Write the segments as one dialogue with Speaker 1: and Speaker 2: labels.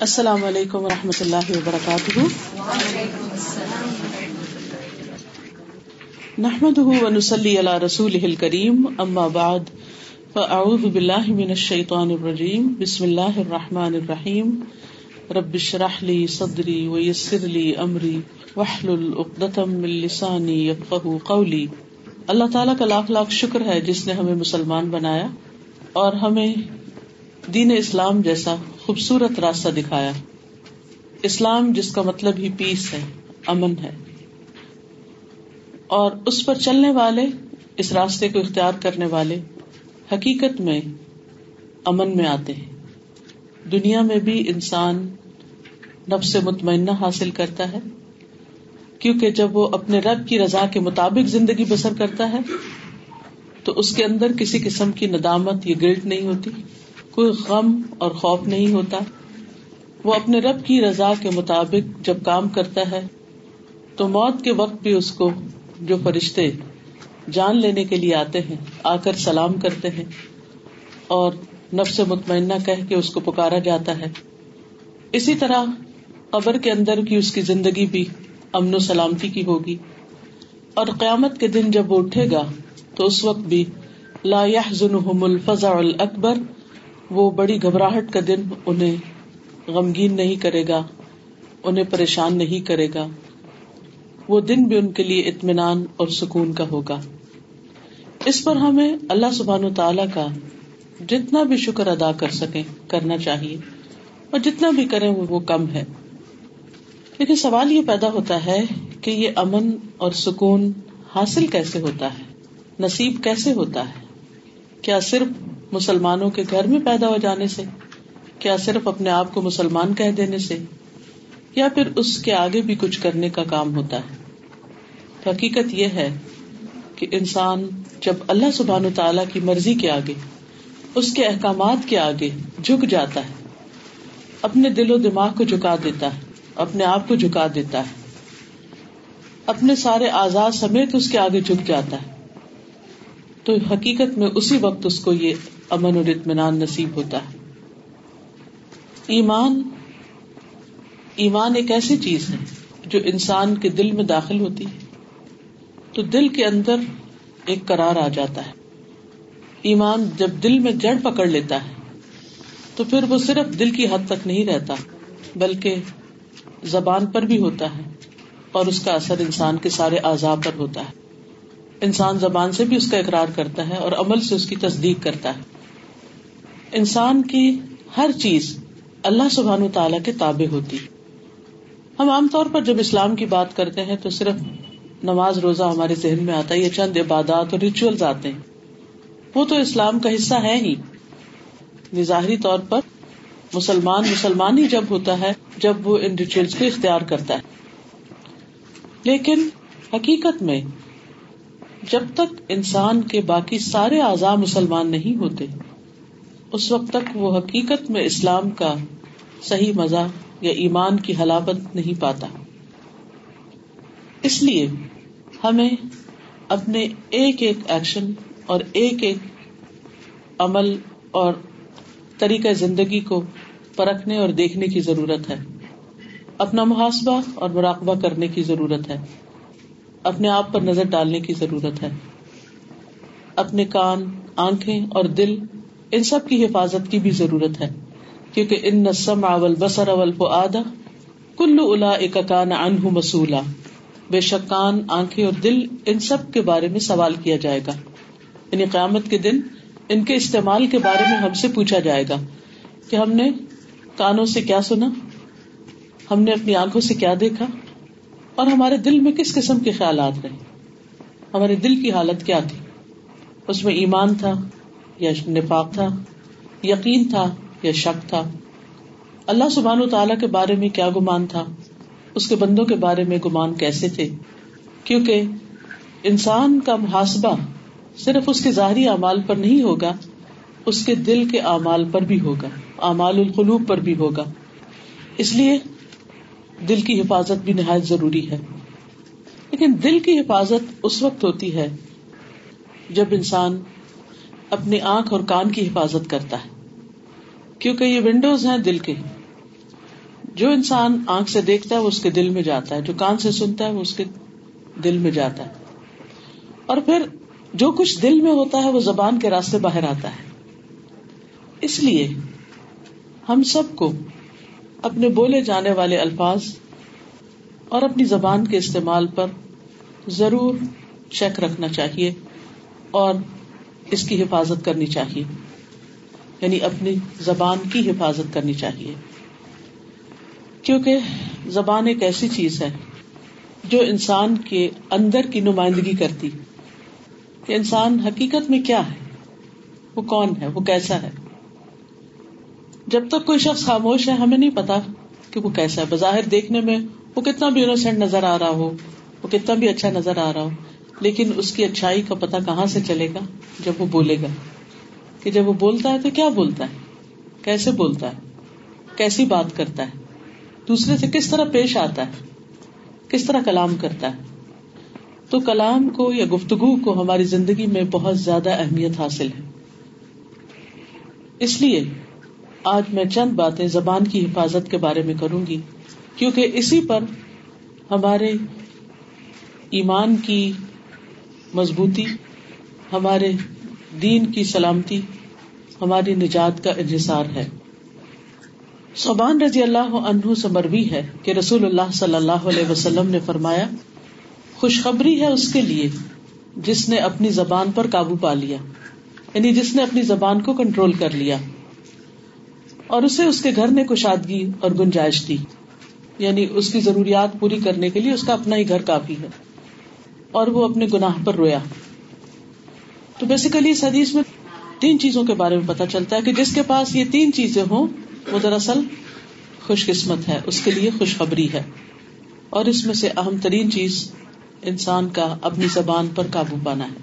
Speaker 1: السلام علیکم و رحمۃ اللہ وبرکاتہ۔ نحمد ونسلی علی رسول کریم اما بعد، فاعوذ باللہ من الشیطان الرجیم، بسم اللہ الرحمٰن الرحیم۔ ربش رحلی صدری ویسر لی امری وحل العقدم السانی قولی۔ اللہ تعالیٰ کا لاکھ لاکھ شکر ہے جس نے ہمیں مسلمان بنایا اور ہمیں دین اسلام جیسا خوبصورت راستہ دکھایا۔ اسلام جس کا مطلب ہی پیس ہے، امن ہے۔ اور اس پر چلنے والے، اس راستے کو اختیار کرنے والے حقیقت میں امن میں آتے ہیں۔ دنیا میں بھی انسان نب سے مطمئنہ حاصل کرتا ہے، کیونکہ جب وہ اپنے رب کی رضا کے مطابق زندگی بسر کرتا ہے، تو اس کے اندر کسی قسم کی ندامت یا گلٹ نہیں ہوتی۔ کوئی غم اور خوف نہیں ہوتا۔ وہ اپنے رب کی رضا کے مطابق جب کام کرتا ہے، تو موت کے وقت بھی اس کو جو فرشتے جان لینے کے لیے آتے ہیں، آ کر سلام کرتے ہیں اور نفس مطمئنہ کہہ کے اس کو پکارا جاتا ہے۔ اسی طرح قبر کے اندر کی اس کی زندگی بھی امن و سلامتی کی ہوگی۔ اور قیامت کے دن جب وہ اٹھے گا، تو اس وقت بھی لا يحزنهم الفزع الاکبر وہ بڑی گھبراہٹ کا دن انہیں غمگین نہیں کرے گا، انہیں پریشان نہیں کرے گا۔ وہ دن بھی ان کے لیے اطمینان اور سکون کا ہوگا۔ اس پر ہمیں اللہ سبحان و تعالی کا جتنا بھی شکر ادا کر سکیں، کرنا چاہیے۔ اور جتنا بھی کریں وہ کم ہے۔ لیکن سوال یہ پیدا ہوتا ہے کہ یہ امن اور سکون حاصل کیسے ہوتا ہے؟ نصیب کیسے ہوتا ہے؟ کیا صرف مسلمانوں کے گھر میں پیدا ہو جانے سے؟ کیا صرف اپنے آپ کو مسلمان کہہ دینے سے؟ یا پھر اس کے آگے بھی کچھ کرنے کا کام ہوتا ہے؟ حقیقت یہ ہے کہ انسان جب اللہ سبحان و تعالی کی مرضی کے آگے، اس کے احکامات کے آگے جھک جاتا ہے، اپنے دل و دماغ کو جھکا دیتا ہے، اپنے آپ کو جھکا دیتا ہے، اپنے سارے آزاد سمیت اس کے آگے جھک جاتا ہے۔ تو حقیقت میں اسی وقت اس کو یہ امن اور اطمینان نصیب ہوتا ہے۔ ایمان ایمان ایک ایسی چیز ہے جو انسان کے دل میں داخل ہوتی ہے۔ تو دل کے اندر ایک کرار آ جاتا ہے۔ ایمان جب دل میں جڑ پکڑ لیتا ہے، تو پھر وہ صرف دل کی حد تک نہیں رہتا، بلکہ زبان پر بھی ہوتا ہے اور اس کا اثر انسان کے سارے اعضاء پر ہوتا ہے۔ انسان زبان سے بھی اس کا اقرار کرتا ہے اور عمل سے اس کی تصدیق کرتا ہے۔ انسان کی ہر چیز اللہ سبحان و تعالیٰ کے تابع ہوتی۔ ہم عام طور پر جب اسلام کی بات کرتے ہیں تو صرف نماز روزہ ہمارے ذہن میں آتا ہے، یہ چند عبادات اور ریچولس آتے ہیں۔ وہ تو اسلام کا حصہ ہے ہی۔ ظاہری طور پر مسلمان مسلمان ہی جب ہوتا ہے، جب وہ ان ریچولس کو اختیار کرتا ہے۔ لیکن حقیقت میں جب تک انسان کے باقی سارے اعضاء مسلمان نہیں ہوتے اس وقت تک وہ حقیقت میں اسلام کا صحیح مزہ یا ایمان کی حلاوت نہیں پاتا۔ اس لیے ہمیں اپنے ایک ایک ایکشن اور ایک ایک عمل اور طریقہ زندگی کو پرکھنے اور دیکھنے کی ضرورت ہے۔ اپنا محاسبہ اور مراقبہ کرنے کی ضرورت ہے۔ اپنے آپ پر نظر ڈالنے کی ضرورت ہے۔ اپنے کان، آنکھیں اور دل ان سب کی حفاظت کی بھی ضرورت ہے، کیونکہ ان نسم اول بسر اول کو آدھا کلو الا ایک کان ان مسولہ بے شک کان، آنکھیں اور دل ان سب کے بارے میں سوال کیا جائے گا۔ یعنی قیامت کے دن ان کے استعمال کے بارے میں ہم سے پوچھا جائے گا کہ ہم نے کانوں سے کیا سنا؟ ہم نے اپنی آنکھوں سے کیا دیکھا؟ اور ہمارے دل میں کس قسم کے خیالات رہے؟ ہمارے دل کی حالت کیا تھی؟ اس میں ایمان تھا یا نفاق تھا، یقین تھا یا شک تھا۔ اللہ سبحان و تعالیٰ کے بارے میں کیا گمان تھا؟ اس کے بندوں کے بارے میں گمان کیسے تھے؟ کیونکہ انسان کا محاسبہ صرف اس کے ظاہری اعمال پر نہیں ہوگا، اس کے دل کے اعمال پر بھی ہوگا، اعمال القلوب پر بھی ہوگا۔ اس لیے دل کی حفاظت بھی نہایت ضروری ہے۔ لیکن دل کی حفاظت اس وقت ہوتی ہے جب انسان اپنی آنکھ اور کان کی حفاظت کرتا ہے۔ کیونکہ یہ ونڈوز ہیں دل کے۔ جو انسان آنکھ سے دیکھتا ہے وہ اس کے دل میں جاتا ہے، جو کان سے سنتا ہے وہ اس کے دل میں جاتا ہے۔ اور پھر جو کچھ دل میں ہوتا ہے وہ زبان کے راستے باہر آتا ہے۔ اس لیے ہم سب کو اپنے بولے جانے والے الفاظ اور اپنی زبان کے استعمال پر ضرور چیک رکھنا چاہیے اور اس کی حفاظت کرنی چاہیے۔ یعنی اپنی زبان کی حفاظت کرنی چاہیے۔ کیونکہ زبان ایک ایسی چیز ہے جو انسان کے اندر کی نمائندگی کرتی۔ کہ انسان حقیقت میں کیا ہے؟ وہ کون ہے؟ وہ کیسا ہے؟ جب تک کوئی شخص خاموش ہے، ہمیں نہیں پتا کہ وہ کیسا ہے۔ بظاہر دیکھنے میں وہ کتنا بھی انوسینٹ نظر آ رہا ہو، وہ کتنا بھی اچھا نظر آ رہا ہو لیکن اس کی اچھائی کا پتا کہاں سے چلے گا؟ جب وہ بولے گا کہ جب وہ بولتا ہے تو کیا بولتا ہے؟ کیسے بولتا ہے؟ کیسی بات کرتا ہے؟ دوسرے سے کس طرح پیش آتا ہے؟ کس طرح کلام کرتا ہے؟ تو کلام کو یا گفتگو کو ہماری زندگی میں بہت زیادہ اہمیت حاصل ہے۔ اس لیے آج میں چند باتیں زبان کی حفاظت کے بارے میں کروں گی، کیونکہ اسی پر ہمارے ایمان کی مضبوطی، ہمارے دین کی سلامتی، ہماری نجات کا انحصار ہے۔ صبان رضی اللہ عنہ سے مربی ہے کہ رسول اللہ صلی اللہ علیہ وسلم نے فرمایا، خوشخبری ہے اس کے لیے جس نے اپنی زبان پر قابو پا لیا یعنی جس نے اپنی زبان کو کنٹرول کر لیا۔ اور اسے اس کے گھر نے کشادگی اور گنجائش دی یعنی اس کی ضروریات پوری کرنے کے لیے اس کا اپنا ہی گھر کافی ہے۔ اور وہ اپنے گناہ پر رویا۔ تو بیسیکلی اس حدیث میں تین چیزوں کے بارے میں پتا چلتا ہے کہ جس کے پاس یہ تین چیزیں ہوں، وہ دراصل خوش قسمت ہے، اس کے لیے خوشخبری ہے۔ اور اس میں سے اہم ترین چیز انسان کا اپنی زبان پر قابو پانا ہے۔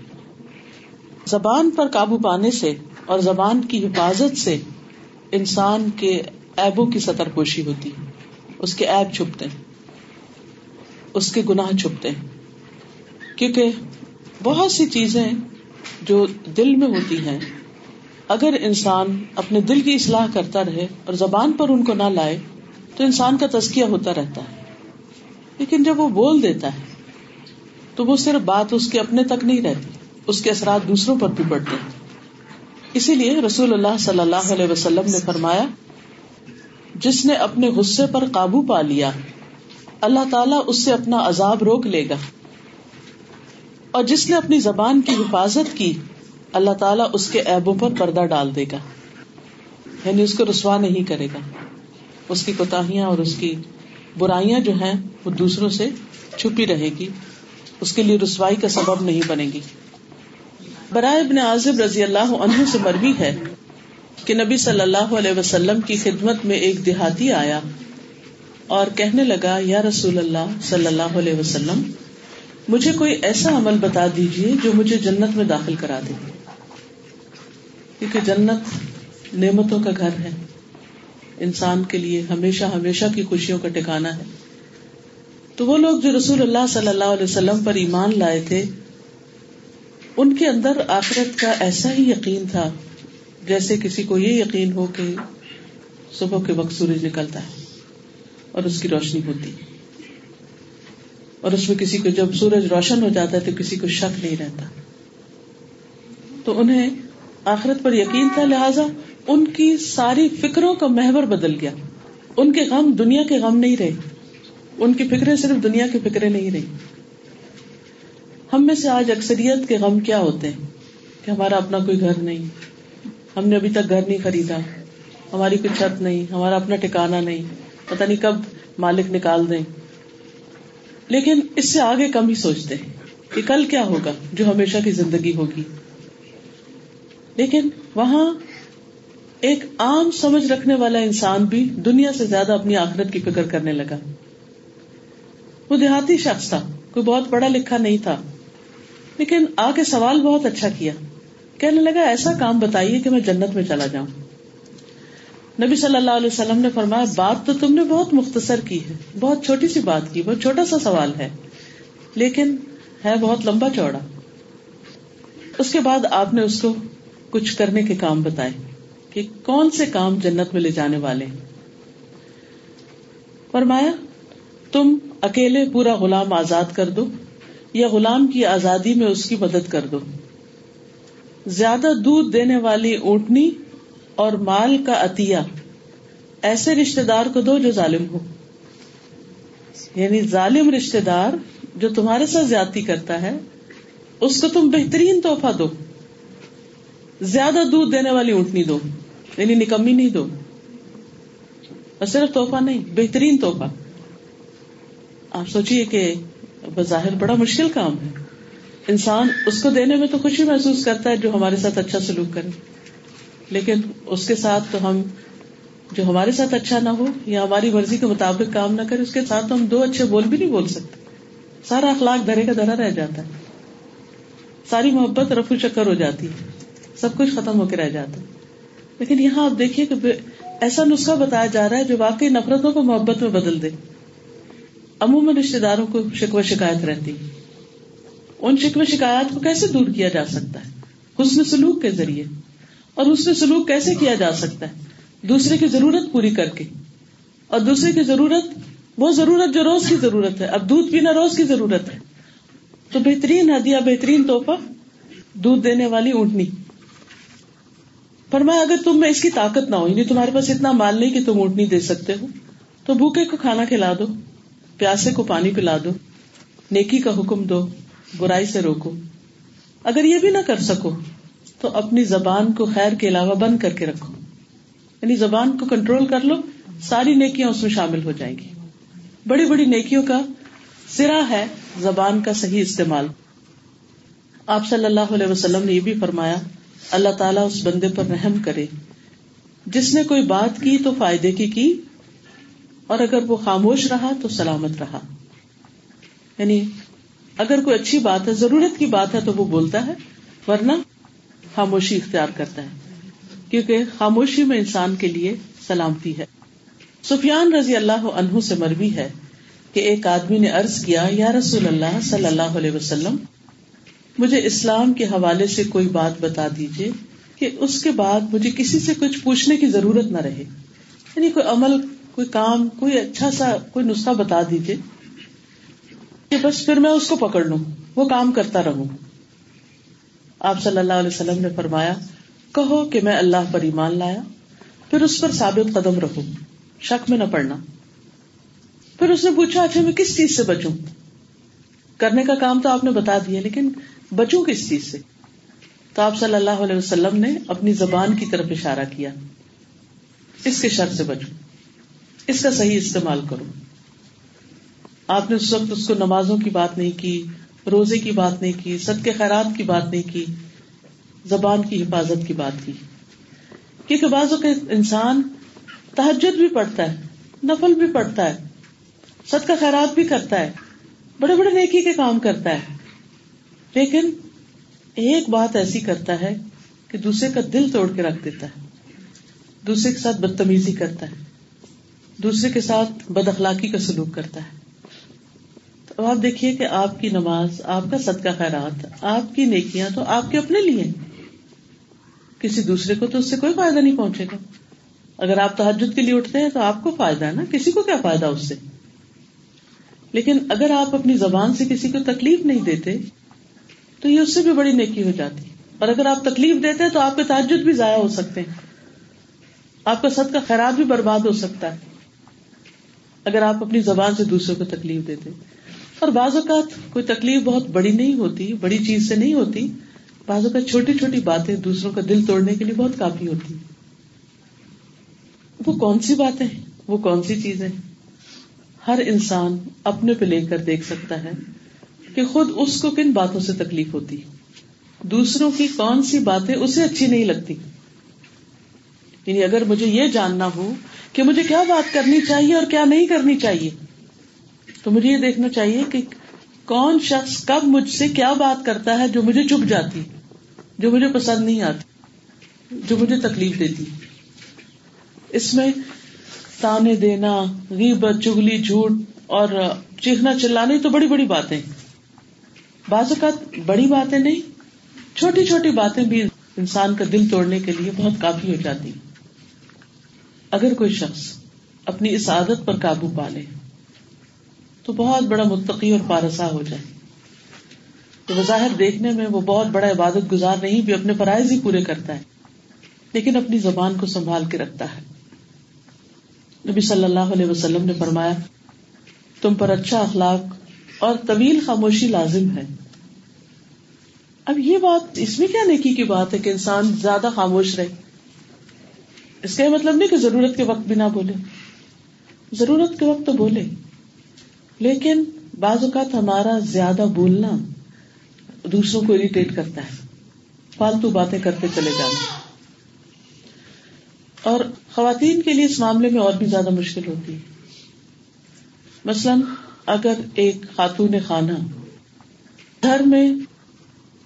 Speaker 1: زبان پر قابو پانے سے اور زبان کی حفاظت سے انسان کے ایبوں کی سطر پوشی ہوتی ہے۔ اس کے ایب چھپتے ہیں۔ اس کے گناہ چھپتے ہیں۔ کیونکہ بہت سی چیزیں جو دل میں ہوتی ہیں، اگر انسان اپنے دل کی اصلاح کرتا رہے اور زبان پر ان کو نہ لائے، تو انسان کا تزکیہ ہوتا رہتا ہے۔ لیکن جب وہ بول دیتا ہے، تو وہ صرف بات اس کے اپنے تک نہیں رہتی، اس کے اثرات دوسروں پر بھی پڑتے ہیں۔ اسی لیے رسول اللہ صلی اللہ علیہ وسلم نے فرمایا، جس نے اپنے غصے پر قابو پا لیا، اللہ تعالیٰ اس سے اپنا عذاب روک لے گا۔ اور جس نے اپنی زبان کی حفاظت کی، اللہ تعالیٰ اس کے ایبوں پر پردہ ڈال دے گا۔ یعنی اس کو رسوا نہیں کرے گا۔ اس کی کوتاہیاں اور اس کی برائیاں جو ہیں، وہ دوسروں سے چھپی رہے گی۔ اس کے لیے رسوائی کا سبب نہیں بنے گی۔ برائے ابن عازب رضی اللہ عنہ سے مربی ہے کہ نبی صلی اللہ علیہ وسلم کی خدمت میں ایک دیہاتی آیا اور کہنے لگا، یا رسول اللہ صلی اللہ علیہ وسلم مجھے کوئی ایسا عمل بتا دیجیے جو مجھے جنت میں داخل کرا دے۔ کیونکہ جنت نعمتوں کا گھر ہے۔ انسان کے لیے ہمیشہ ہمیشہ کی خوشیوں کا ٹھکانا ہے۔ تو وہ لوگ جو رسول اللہ صلی اللہ علیہ وسلم پر ایمان لائے تھے، ان کے اندر آخرت کا ایسا ہی یقین تھا جیسے کسی کو یہ یقین ہو کہ صبح کے وقت سورج نکلتا ہے اور اس کی روشنی ہوتی۔ ہے اور اس میں کسی کو جب سورج روشن ہو جاتا ہے تو کسی کو شک نہیں رہتا۔ تو انہیں آخرت پر یقین تھا، لہذا ان کی ساری فکروں کا محور بدل گیا۔ ان کے غم دنیا کے غم نہیں رہے۔ ان کی فکریں صرف دنیا کی فکریں نہیں رہی۔ ہم میں سے آج اکثریت کے غم کیا ہوتے ہیں؟ کہ ہمارا اپنا کوئی گھر نہیں۔ ہم نے ابھی تک گھر نہیں خریدا۔ ہماری کوئی چھت نہیں۔ ہمارا اپنا ٹھکانا نہیں۔ پتا نہیں کب مالک نکال دیں۔ لیکن اس سے آگے کم ہی سوچتے ہیں کہ کل کیا ہوگا جو ہمیشہ کی زندگی ہوگی۔ لیکن وہاں ایک عام سمجھ رکھنے والا انسان بھی دنیا سے زیادہ اپنی آخرت کی فکر کرنے لگا۔ وہ دیہاتی شخص تھا، کوئی بہت پڑھا لکھا نہیں تھا، لیکن آ سوال بہت اچھا کیا۔ کہنے لگا، ایسا کام بتائیے کہ میں جنت میں چلا جاؤں۔ نبی صلی اللہ علیہ وسلم نے فرمایا، بات تو تم نے بہت مختصر کی ہے، بہت چھوٹی سی بات کی، بہت چھوٹا سا سوال ہے، لیکن ہے بہت لمبا چوڑا۔ اس کے بعد آپ نے اس کو کچھ کرنے کے کام بتائے کہ کون سے کام جنت میں لے جانے والے فرمایا، تم اکیلے پورا غلام آزاد کر دو یا غلام کی آزادی میں اس کی مدد کر دو۔ زیادہ دودھ دینے والی اونٹنی اور مال کا عطیہ، ایسے رشتے دار کو دو جو ظالم ہو یعنی ظالم رشتے دار جو تمہارے ساتھ زیادتی کرتا ہے، اس کو تم بہترین توحفہ دو۔ زیادہ دودھ دینے والی اونٹنی دو۔ یعنی نکمی نہیں دو۔ اور صرف توحفہ نہیں، بہترین توحفہ آپ سوچیے کہ بظاہر بڑا مشکل کام ہے۔ انسان اس کو دینے میں تو خوشی محسوس کرتا ہے جو ہمارے ساتھ اچھا سلوک کرے۔ لیکن اس کے ساتھ تو ہم جو ہمارے ساتھ اچھا نہ ہو یا ہماری مرضی کے مطابق کام نہ کرے، اس کے ساتھ تو ہم دو اچھے بول بھی نہیں بول سکتے۔ سارا اخلاق دھرے کا دھرا رہ جاتا ہے۔ ساری محبت رفو چکر ہو جاتی ہے۔ سب کچھ ختم ہو کے رہ جاتا ہے۔ لیکن یہاں آپ دیکھیے کہ ایسا نسخہ بتایا جا رہا ہے جو واقعی نفرتوں کو محبت میں بدل دے۔ عموماً رشتے داروں کو شکو شکایت رہتی ان شکو شکایات کو کیسے دور کیا جا سکتا ہے؟ حسن سلوک کے ذریعے۔ اور حسن سلوک کیسے کیا جا سکتا ہے؟ دوسرے کی ضرورت پوری کر کے۔ اور دوسرے کی ضرورت، وہ ضرورت جو روز کی ضرورت ہے۔ اب دودھ پینا روز کی ضرورت ہے۔ تو بہترین ہدیہ، بہترین توحفہ دودھ دینے والی اونٹنی۔ پر میں اگر تم میں اس کی طاقت نہ ہو یعنی تمہارے پاس اتنا مال نہیں کہ تم اونٹنی دے سکتے ہو، تو بھوکے کو کھانا کھلا دو، پیاسے کو پانی پلا دو، نیکی کا حکم دو، برائی سے روکو۔ اگر یہ بھی نہ کر سکو تو اپنی زبان کو خیر کے علاوہ بند کر کے رکھو۔ یعنی زبان کو کنٹرول کر لو، ساری نیکیاں اس میں شامل ہو جائیں گی۔ بڑی بڑی نیکیوں کا سرا ہے زبان کا صحیح استعمال۔ آپ صلی اللہ علیہ وسلم نے یہ بھی فرمایا، اللہ تعالیٰ اس بندے پر رحم کرے۔ جس نے کوئی بات کی تو فائدے کی کی، اور اگر وہ خاموش رہا تو سلامت رہا۔ یعنی اگر کوئی اچھی بات ہے، ضرورت کی بات ہے تو وہ بولتا ہے، ورنہ خاموشی اختیار کرتا ہے۔ کیونکہ خاموشی میں انسان کے لیے سلامتی ہے۔ سفیان رضی اللہ عنہ سے مربی ہے کہ ایک آدمی نے ارض کیا، یا رسول اللہ صلی اللہ علیہ وسلم، مجھے اسلام کے حوالے سے کوئی بات بتا دیجیے کہ اس کے بعد مجھے کسی سے کچھ پوچھنے کی ضرورت نہ رہے۔ یعنی کوئی عمل، کوئی کام، کوئی اچھا سا، کوئی نسخہ بتا دیجیے کہ بس پھر میں اس کو پکڑ لوں، وہ کام کرتا رہوں۔ آپ صلی اللہ علیہ وسلم نے فرمایا، کہو کہ میں اللہ پر ایمان لایا، پھر اس پر ثابت قدم رہوں شک میں نہ پڑنا۔ پھر اس نے پوچھا اچھا میں کس چیز سے بچوں؟ کرنے کا کام تو آپ نے بتا دیا، لیکن بچوں کس چیز سے؟ تو آپ صلی اللہ علیہ وسلم نے اپنی زبان کی طرف اشارہ کیا، اس کے شر سے بچوں اس کا صحیح استعمال کرو۔ آپ نے اس وقت اس کو نمازوں کی بات نہیں کی روزے کی بات نہیں کی سد کے خیرات کی بات نہیں کی، زبان کی حفاظت کی بات کی۔ کیونکہ بعضوں کے انسان تحجد بھی پڑھتا ہے، نفل بھی پڑھتا ہے سد کا خیرات بھی کرتا ہے، بڑے بڑے نیکی کے کام کرتا ہے۔ لیکن ایک بات ایسی کرتا ہے کہ دوسرے کا دل توڑ کے رکھ دیتا ہے، دوسرے کے ساتھ بدتمیزی کرتا ہے، دوسرے کے ساتھ بد اخلاقی کا سلوک کرتا ہے۔ تو آپ دیکھیے کہ آپ کی نماز، آپ کا صدقہ خیرات، آپ کی نیکیاں تو آپ کے اپنے لیے کسی دوسرے کو تو اس سے کوئی فائدہ نہیں پہنچے گا۔ اگر آپ تحجد کے لیے اٹھتے ہیں تو آپ کو فائدہ ہے نا، کسی کو کیا فائدہ اس سے؟ لیکن اگر آپ اپنی زبان سے کسی کو تکلیف نہیں دیتے، تو یہ اس سے بھی بڑی نیکی ہو جاتی۔ اور اگر آپ تکلیف دیتے ہیں تو آپ کے تعجد بھی ضائع ہو سکتے ہیں۔ آپ کا سد کا خیرات بھی برباد ہو سکتا ہے۔ اگر آپ اپنی زبان سے دوسروں کو تکلیف دیتے اور بعض اوقات کوئی تکلیف بہت بڑی نہیں ہوتی، بڑی چیز سے نہیں ہوتی، بعض اوقات چھوٹی چھوٹی باتیں دوسروں کا دل توڑنے کے لیے بہت کافی ہوتی۔ وہ کون سی باتیں وہ کون سی چیزیں ہر انسان اپنے پہ لے کر دیکھ سکتا ہے کہ خود اس کو کن باتوں سے تکلیف ہوتی۔ دوسروں کی کون سی باتیں اسے اچھی نہیں لگتی۔ یعنی اگر مجھے یہ جاننا ہو کہ مجھے کیا بات کرنی چاہیے اور کیا نہیں کرنی چاہیے تو مجھے یہ دیکھنا چاہیے کہ کون شخص کب مجھ سے کیا بات کرتا ہے جو مجھے چپ جاتی، جو مجھے پسند نہیں آتی، جو مجھے تکلیف دیتی۔ اس میں تانے دینا، غیبت، چگلی، جھوٹ اور چیخنا، چلانے تو بڑی بڑی باتیں۔ بعض اوقات بڑی باتیں نہیں، چھوٹی چھوٹی باتیں بھی انسان کا دل توڑنے کے لیے بہت کافی ہو جاتی۔ اگر کوئی شخص اپنی اس عادت پر قابو پا لے تو بہت بڑا متقی اور پارسا ہو جائے۔ تو بظاہر دیکھنے میں وہ بہت بڑا عبادت گزار نہیں، بھی اپنے فرائض ہی پورے کرتا ہے، لیکن اپنی زبان کو سنبھال کے رکھتا ہے۔ نبی صلی اللہ علیہ وسلم نے فرمایا، تم پر اچھا اخلاق اور طویل خاموشی لازم ہے۔ اب یہ بات اس میں کیا نیکی کی بات ہے کہ انسان زیادہ خاموش رہے؟ اس کا یہ مطلب نہیں کہ ضرورت کے وقت بھی نہ بولے۔ ضرورت کے وقت تو بولے۔ لیکن بعض اوقات ہمارا زیادہ بولنا دوسروں کو اریٹیٹ کرتا ہے۔ فالتو باتیں کرتے چلے جانا۔ اور خواتین کے لیے اس معاملے میں اور بھی زیادہ مشکل ہوتی ہے۔ مثلاً اگر ایک خاتون خانہ گھر میں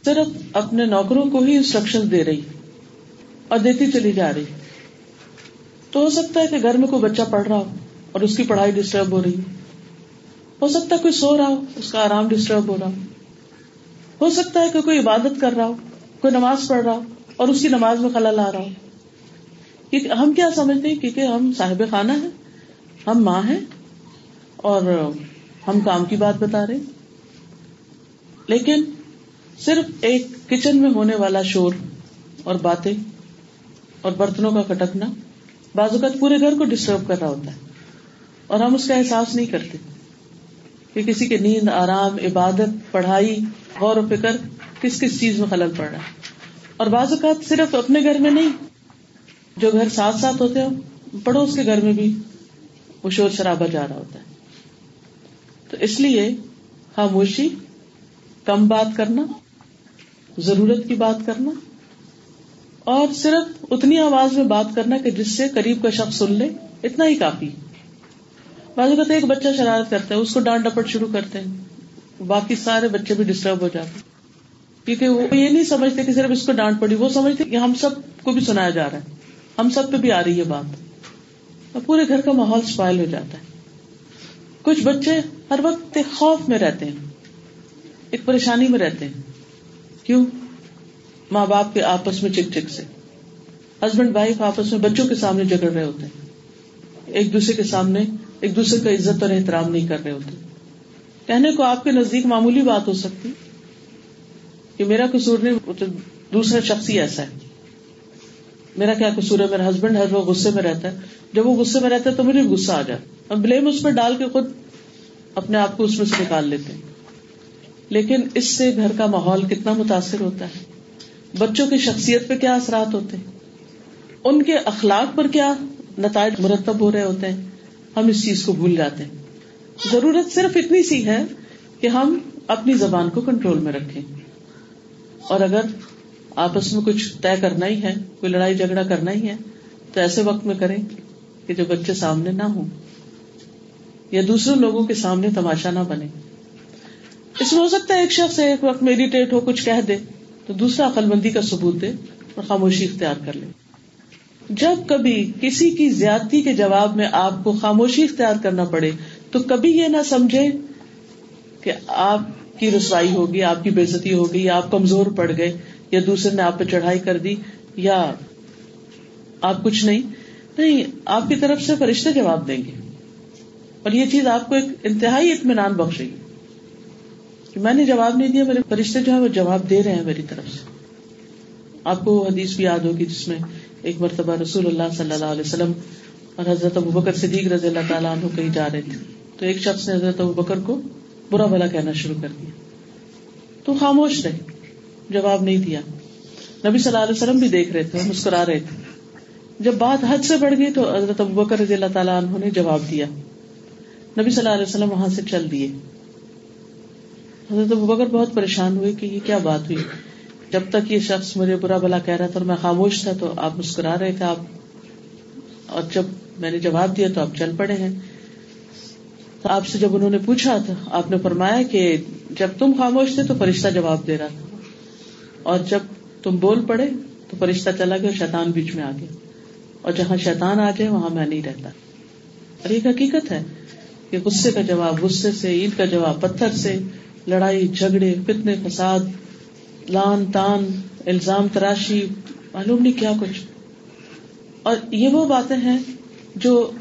Speaker 1: صرف اپنے نوکروں کو ہی انسٹرکشن دے رہی اور دیتی چلی جا رہی، تو ہو سکتا ہے کہ گھر میں کوئی بچہ پڑھ رہا ہو اور اس کی پڑھائی ڈسٹرب ہو رہی۔ ہو سکتا ہے کوئی سو رہا ہو، اس کا آرام ڈسٹرب ہو رہا ہو۔ ہو سکتا ہے کہ کوئی عبادت کر رہا ہو، کوئی نماز پڑھ رہا ہو اور اس کی نماز میں خلل آ رہا ہو۔ ہم کیا سمجھتے ہیں؟ کیونکہ ہم صاحب خانہ ہیں، ہم ماں ہیں اور ہم کام کی بات بتا رہے لیکن صرف ایک کچن میں ہونے والا شور اور باتیں اور برتنوں کا کٹکنا بعض اوقات پورے گھر کو ڈسٹرب کر رہا ہوتا ہے اور ہم اس کا احساس نہیں کرتے۔ کہ کسی کے نیند، آرام، عبادت، پڑھائی، غور و فکر، کس کس چیز میں خلل پڑ رہا ہے؟ اور بعض اوقات صرف اپنے گھر میں نہیں، جو گھر ساتھ ساتھ ہوتے ہو پڑوس کے گھر میں بھی وہ شور شرابہ جا رہا ہوتا ہے۔ تو اس لیے خاموشی، کم بات کرنا، ضرورت کی بات کرنا، اور صرف اتنی آواز میں بات کرنا کہ جس سے قریب کا شخص سن لے، اتنا ہی کافی۔ بعض اوقات ایک بچہ شرارت کرتا ہے، اس کو ڈانٹ ڈپٹ شروع کرتے ہیں۔ باقی سارے بچے بھی ڈسٹرب ہو جاتے کیونکہ وہ یہ نہیں سمجھتے کہ صرف اس کو ڈانٹ پڑی، وہ سمجھتے کہ ہم سب کو بھی سنایا جا رہا ہے۔ ہم سب پہ بھی آ رہی ہے بات۔ اور پورے گھر کا ماحول اسپائل ہو جاتا ہے۔ کچھ بچے ہر وقت ایک خوف میں رہتے ہیں۔ ایک پریشانی میں رہتے ہیں۔ کیوں؟ ماں باپ کے آپس میں چک چک سے۔ ہسبینڈ، وائف آپس میں بچوں کے سامنے جگڑ رہے ہوتے ہیں۔ ایک دوسرے کے سامنے ایک دوسرے کا عزت اور احترام نہیں کر رہے ہوتے۔ کہنے کو آپ کے نزدیک معمولی بات ہو سکتی کہ میرا قصور نہیں دوسرا شخص ہی ایسا ہے۔ میرا کیا قصور ہے؟ میرا ہسبینڈ ہے، وہ غصے میں رہتا ہے۔ جب وہ غصے میں رہتا ہے تو مجھے غصہ آ جاتا بلیم اس پہ ڈال کے خود اپنے آپ کو اس میں سے نکال لیتے ہیں۔ لیکن اس سے گھر کا ماحول کتنا متاثر ہوتا ہے۔ بچوں کی شخصیت پہ کیا اثرات ہوتے ہیں؟ ان کے اخلاق پر کیا نتائج مرتب ہو رہے ہوتے ہیں؟ ہم اس چیز کو بھول جاتے ہیں۔ ضرورت صرف اتنی سی ہے کہ ہم اپنی زبان کو کنٹرول میں رکھیں۔ اور اگر آپس میں کچھ طے کرنا ہی ہے، کوئی لڑائی جھگڑا کرنا ہی ہے، تو ایسے وقت میں کریں کہ جو بچے سامنے نہ ہوں یا دوسرے لوگوں کے سامنے تماشا نہ بنے۔ اس میں ہو سکتا ہے ایک شخص ایک وقت میڈیٹیٹ ہو، کچھ کہہ دے، تو دوسرا عقل بندی کا ثبوت دے اور خاموشی اختیار کر لے۔ جب کبھی کسی کی زیادتی کے جواب میں آپ کو خاموشی اختیار کرنا پڑے تو کبھی یہ نہ سمجھے کہ آپ کی رسوائی ہوگی، آپ کی بےزتی ہوگی، یا آپ کمزور پڑ گئے، یا دوسرے نے آپ پہ چڑھائی کر دی، یا آپ کچھ نہیں۔ نہیں، آپ کی طرف سے فرشتے جواب دیں گے۔ اور یہ چیز آپ کو ایک انتہائی اطمینان بخشے گی کہ میں نے جواب نہیں دیا، میرے فرشتے جو ہے وہ جواب دے رہے ہیں میری طرف سے۔ آپ کو حدیث بھی یاد ہوگی جس میں ایک مرتبہ رسول اللہ صلی اللہ علیہ وسلم اور حضرت ابو بکر صدیق رضی اللہ تعالیٰ عنہ کہیں جا رہے تھے۔ تو ایک شخص نے حضرت ابو بکر کو برا بھلا کہنا شروع کر دیا۔ تو خاموش رہے۔ جواب نہیں دیا۔ نبی صلی اللہ علیہ وسلم بھی دیکھ رہے تھے مسکرا رہے تھے۔ جب بات حد سے بڑھ گئی تو حضرت ابو بکر رضی اللہ تعالیٰ عنہ نے جواب دیا۔ نبی صلی اللہ علیہ وسلم وہاں سے چل دیے۔ حضرت ابو بکر بہت پریشان ہوئے کہ یہ کیا بات ہوئی۔ جب تک یہ شخص مجھے برا بلا کہہ رہا تھا اور میں خاموش تھا تو آپ مسکرا رہے تھے، آپ اور جب میں نے جواب دیا تو آپ چل پڑے ہیں۔ تو آپ سے جب انہوں نے پوچھا تھا آپ نے فرمایا کہ جب تم خاموش تھے تو فرشتہ جواب دے رہا تھا۔ اور جب تم بول پڑے تو فرشتہ چلا گیا اور شیطان بیچ میں آ گیا۔ اور جہاں شیطان آ جائے وہاں میں نہیں رہتا۔ اور ایک حقیقت ہے کہ غصے کا جواب غصے سے، عید کا جواب پتھر سے، لڑائی، جھگڑے، فتنے، فساد لان، تان، الزام، تراشی، معلوم نہیں کیا کچھ۔ اور یہ وہ باتیں ہیں جو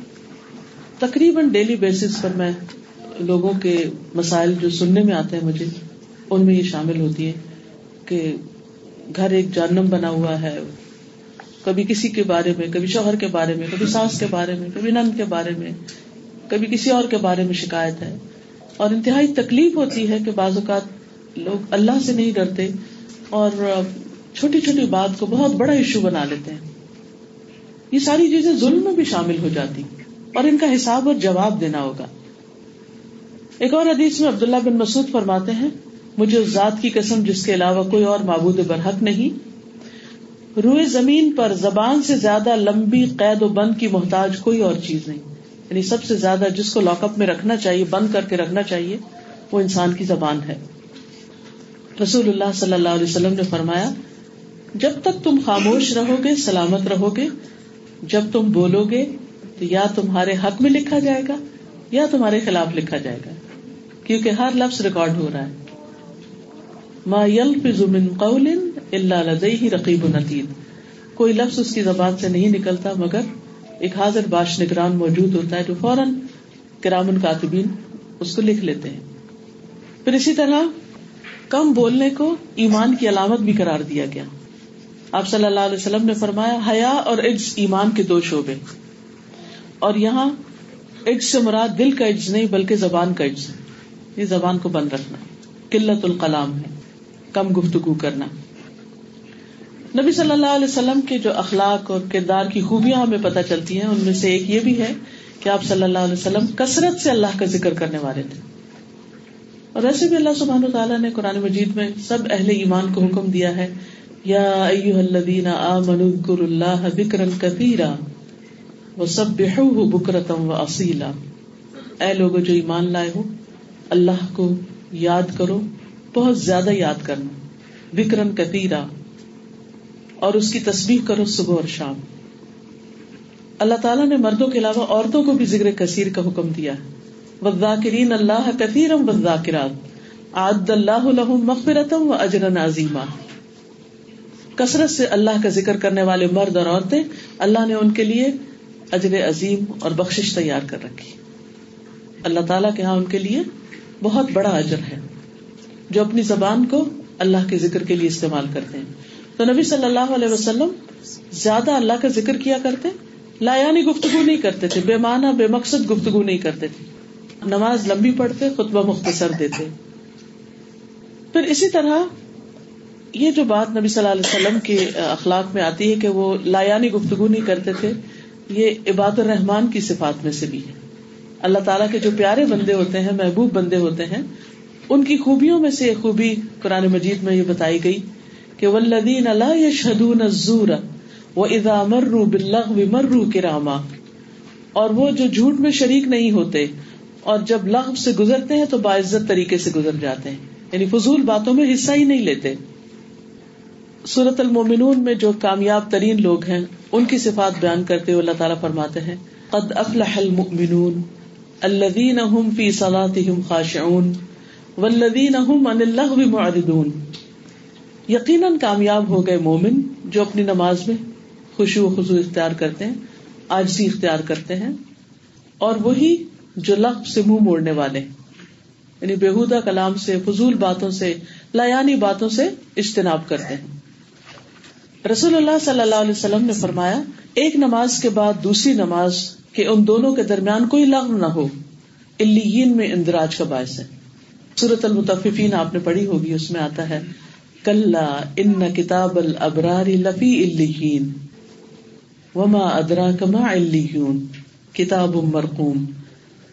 Speaker 1: تقریباً ڈیلی بیسس پر میں لوگوں کے مسائل جو سننے میں آتے ہیں مجھے، ان میں یہ شامل ہوتی ہے کہ گھر ایک جانم بنا ہوا ہے۔ کبھی کسی کے بارے میں، کبھی شوہر کے بارے میں، کبھی ساس کے بارے میں، کبھی نند کے بارے میں، کبھی کسی اور کے بارے میں شکایت ہے۔ اور انتہائی تکلیف ہوتی ہے کہ بعض اوقات لوگ اللہ سے نہیں ڈرتے۔ اور چھوٹی چھوٹی بات کو بہت بڑا ایشو بنا لیتے ہیں۔ یہ ساری چیزیں ظلم میں بھی شامل ہو جاتی اور ان کا حساب اور جواب دینا ہوگا۔ ایک اور حدیث میں عبداللہ بن مسعود فرماتے ہیں، مجھے اس ذات کی قسم جس کے علاوہ کوئی اور معبود برحق نہیں۔ روئے زمین پر زبان سے زیادہ لمبی قید و بند کی محتاج کوئی اور چیز نہیں۔ یعنی سب سے زیادہ جس کو لاک اپ میں رکھنا چاہیے، بند کر کے رکھنا چاہیے، وہ انسان کی زبان ہے۔ رسول اللہ صلی اللہ علیہ وسلم نے فرمایا، جب تک تم خاموش رہو گے سلامت رہو گے جب تم بولو گے تو یا تمہارے حق میں لکھا جائے گا، یا تمہارے خلاف لکھا جائے گا، کیونکہ ہر لفظ ریکارڈ ہو رہا ہے۔ ما من قول الا لديه رقیب نتید کوئی لفظ اس کی زبان سے نہیں نکلتا، مگر ایک حاضر باش نگران موجود ہوتا ہے جو فوراً کرامن کاتبین اس کو لکھ لیتے ہیں۔ پھر اسی طرح کم بولنے کو ایمان کی علامت بھی قرار دیا گیا۔ آپ صلی اللہ علیہ وسلم نے فرمایا، حیا اور عجز ایمان کے دو شعبے۔ اور یہاں عجز سے مراد دل کا عجز نہیں، بلکہ زبان کا عجز یہ زبان کو بند رکھنا قلت القلام ہے۔ کم گفتگو کرنا۔ نبی صلی اللہ علیہ وسلم کے جو اخلاق اور کردار کی خوبیاں ہمیں پتہ چلتی ہیں، ان میں سے ایک یہ بھی ہے کہ آپ صلی اللہ علیہ وسلم کثرت سے اللہ کا ذکر کرنے والے تھے۔ اور ایسے بھی اللہ سبحان و تعالیٰ نے قرآن مجید میں سب اہل ایمان کو حکم دیا ہے، یا الذین آمنوا اذکروا اللہ ذکرا کثیرا وسبحوه بکرتا و اصیلا۔ اے لوگ جو ایمان لائے ہو، اللہ کو یاد کرو، بہت زیادہ یاد کرنا بکرن کثیرا۔ اور اس کی تصویر کرو صبح اور شام۔ اللہ تعالیٰ نے مردوں کے علاوہ عورتوں کو بھی ذکر کثیر کا حکم دیا ہے۔ وزاکرین اللہ کثیرم وزاکرات عاد اللہ مغفرتم و اجر عظیما. کثرت سے اللہ کا ذکر کرنے والے مرد اور عورتیں اللہ نے ان کے لیے اجر عظیم اور بخش تیار کر رکھی. اللہ تعالیٰ کے یہاں ان کے لیے بہت بڑا اجر ہے جو اپنی زبان کو اللہ کے ذکر کے لیے استعمال کرتے ہیں. تو نبی صلی اللہ علیہ وسلم زیادہ اللہ کا ذکر کیا کرتے؟ لایانی گفتگو نہیں کرتے تھے، بے معنی، بے مقصد گفتگو نہیں کرتے تھے. نماز لمبی پڑھتے، خطبہ مختصر دیتے۔ پھر اسی طرح یہ جو بات نبی صلی اللہ علیہ وسلم کے اخلاق میں آتی ہے کہ وہ لایانی گفتگو نہیں کرتے تھے، یہ عباد الرحمان کی صفات میں سے بھی ہے۔ اللہ تعالیٰ کے جو پیارے بندے ہوتے ہیں، محبوب بندے ہوتے ہیں، ان کی خوبیوں میں سے ایک خوبی قرآن مجید میں یہ بتائی گئی کہ ولدین اللہ یشہدون الزور و اذا مروا باللغو مروا کراما اور وہ جو جھوٹ میں شریک نہیں ہوتے اور جب لغو سے گزرتے ہیں تو باعزت طریقے سے گزر جاتے ہیں۔ یعنی فضول باتوں میں حصہ ہی نہیں لیتے۔ سورت المومنون میں جو کامیاب ترین لوگ ہیں، ان کی صفات بیان کرتے ہوئے اللہ تعالیٰ فرماتے ہیں، قد افلح المؤمنون الذين هم في صلاتهم خاشعون والذين هم عن اللغو معرضون۔ یقیناً کامیاب ہو گئے مومن جو اپنی نماز میں خوشی و اختیار کرتے ہیں آجزی اختیار کرتے ہیں اور وہی جو لفظ سے منہ موڑنے والے یعنی بےحدہ کلام سے، فضول باتوں سے، لایانی باتوں سے اجتناب کرتے ہیں۔ رسول اللہ صلی اللہ علیہ وسلم نے فرمایا، ایک نماز کے بعد دوسری نماز کے ان دونوں کے درمیان کوئی لغو نہ ہو۔ الین میں اندراج کا باعث ہے۔ سورت المتفین آپ نے پڑھی ہوگی، اس میں آتا ہے کل ان کتاب البراری لفی الین وما ادرا کما الون کتاب مرقوم۔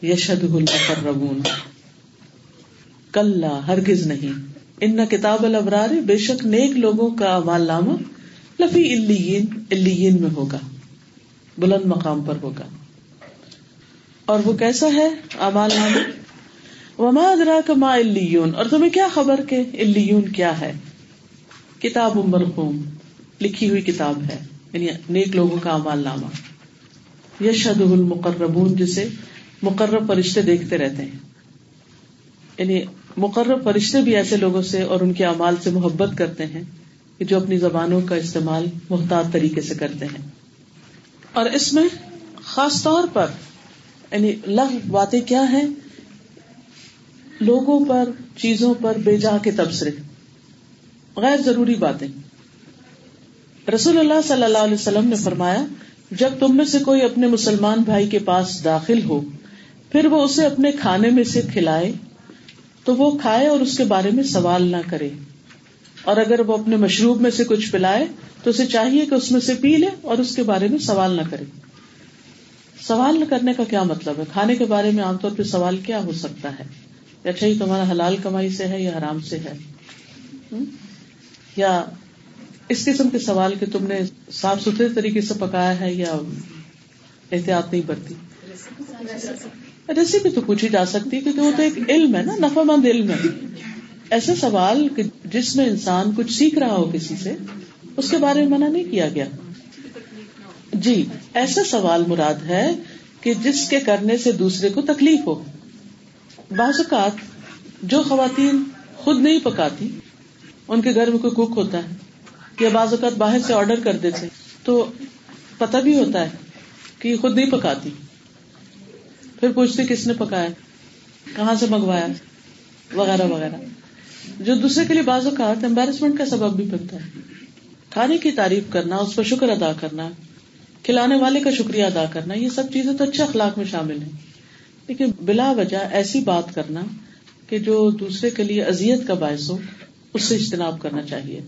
Speaker 1: یشد المقربون۔ کل ہرگز نہیں۔ ان کتاب الابرار بے شک نیک لوگوں کا امال نامہ لفی الین الین میں ہوگا۔ بلند مقام پر ہوگا۔ اور وہ کیسا ہے امال نامہ وما ادرا کما الون اور تمہیں کیا خبر کہ الون کیا ہے؟ کتاب مرحوم لکھی ہوئی کتاب ہے۔ یعنی نیک لوگوں کا امال نامہ یشد المقربون جسے مقرر فرشتے دیکھتے رہتے ہیں۔ یعنی مقرر فرشتے بھی ایسے لوگوں سے اور ان کے امال سے محبت کرتے ہیں کہ جو اپنی زبانوں کا استعمال محتاط طریقے سے کرتے ہیں۔ اور اس میں خاص طور پر یعنی لغ باتیں کیا ہیں؟ لوگوں پر، چیزوں پر بے جا کے تبصرے۔ غیر ضروری باتیں۔ رسول اللہ صلی اللہ علیہ وسلم نے فرمایا، جب تم میں سے کوئی اپنے مسلمان بھائی کے پاس داخل ہو پھر وہ اسے اپنے کھانے میں سے کھلائے تو وہ کھائے اور اس کے بارے میں سوال نہ کرے اور اگر وہ اپنے مشروب میں سے کچھ پلائے تو اسے چاہیے کہ اس میں سے پی لے اور اس کے بارے میں سوال نہ کرے۔ سوال نہ کرنے کا کیا مطلب ہے؟ کھانے کے بارے میں عام طور پہ سوال کیا ہو سکتا ہے؟ اچھا یہ تمہارا حلال کمائی سے ہے یا حرام سے ہے؟ یا اس قسم کے سوال کہ تم نے صاف ستھرے طریقے سے پکایا ہے یا احتیاط نہیں برتی؟ ریسیپی تو پوچھی جا سکتی کیونکہ وہ تو ایک علم ہے نا نفا مند علم ہے۔ ایسے سوال جس میں انسان کچھ سیکھ رہا ہو کسی سے، اس کے بارے میں منع نہیں کیا گیا۔ جی ایسا سوال مراد ہے کہ جس کے کرنے سے دوسرے کو تکلیف ہو۔ بعض اوقات جو خواتین خود نہیں پکاتی، ان کے گھر میں کوئی کوک ہوتا ہے یا بعض اوقات باہر سے آرڈر کر دیتے تو پتا بھی ہوتا ہے کہ خود نہیں پکاتی۔ پھر پوچھتے کس نے پکایا، کہاں سے منگوایا، وغیرہ وغیرہ۔ جو دوسرے کے لیے بعض اوقات امبیرسمنٹ کا سبب بھی بنتا ہے۔ کھانے کی تعریف کرنا، اس پر شکر ادا کرنا، کھلانے والے کا شکریہ ادا کرنا، یہ سب چیزیں تو اچھے اخلاق میں شامل ہیں۔ لیکن بلا وجہ ایسی بات کرنا کہ جو دوسرے کے لیے ازیت کا باعث ہو، اس سے اجتناب کرنا چاہیے۔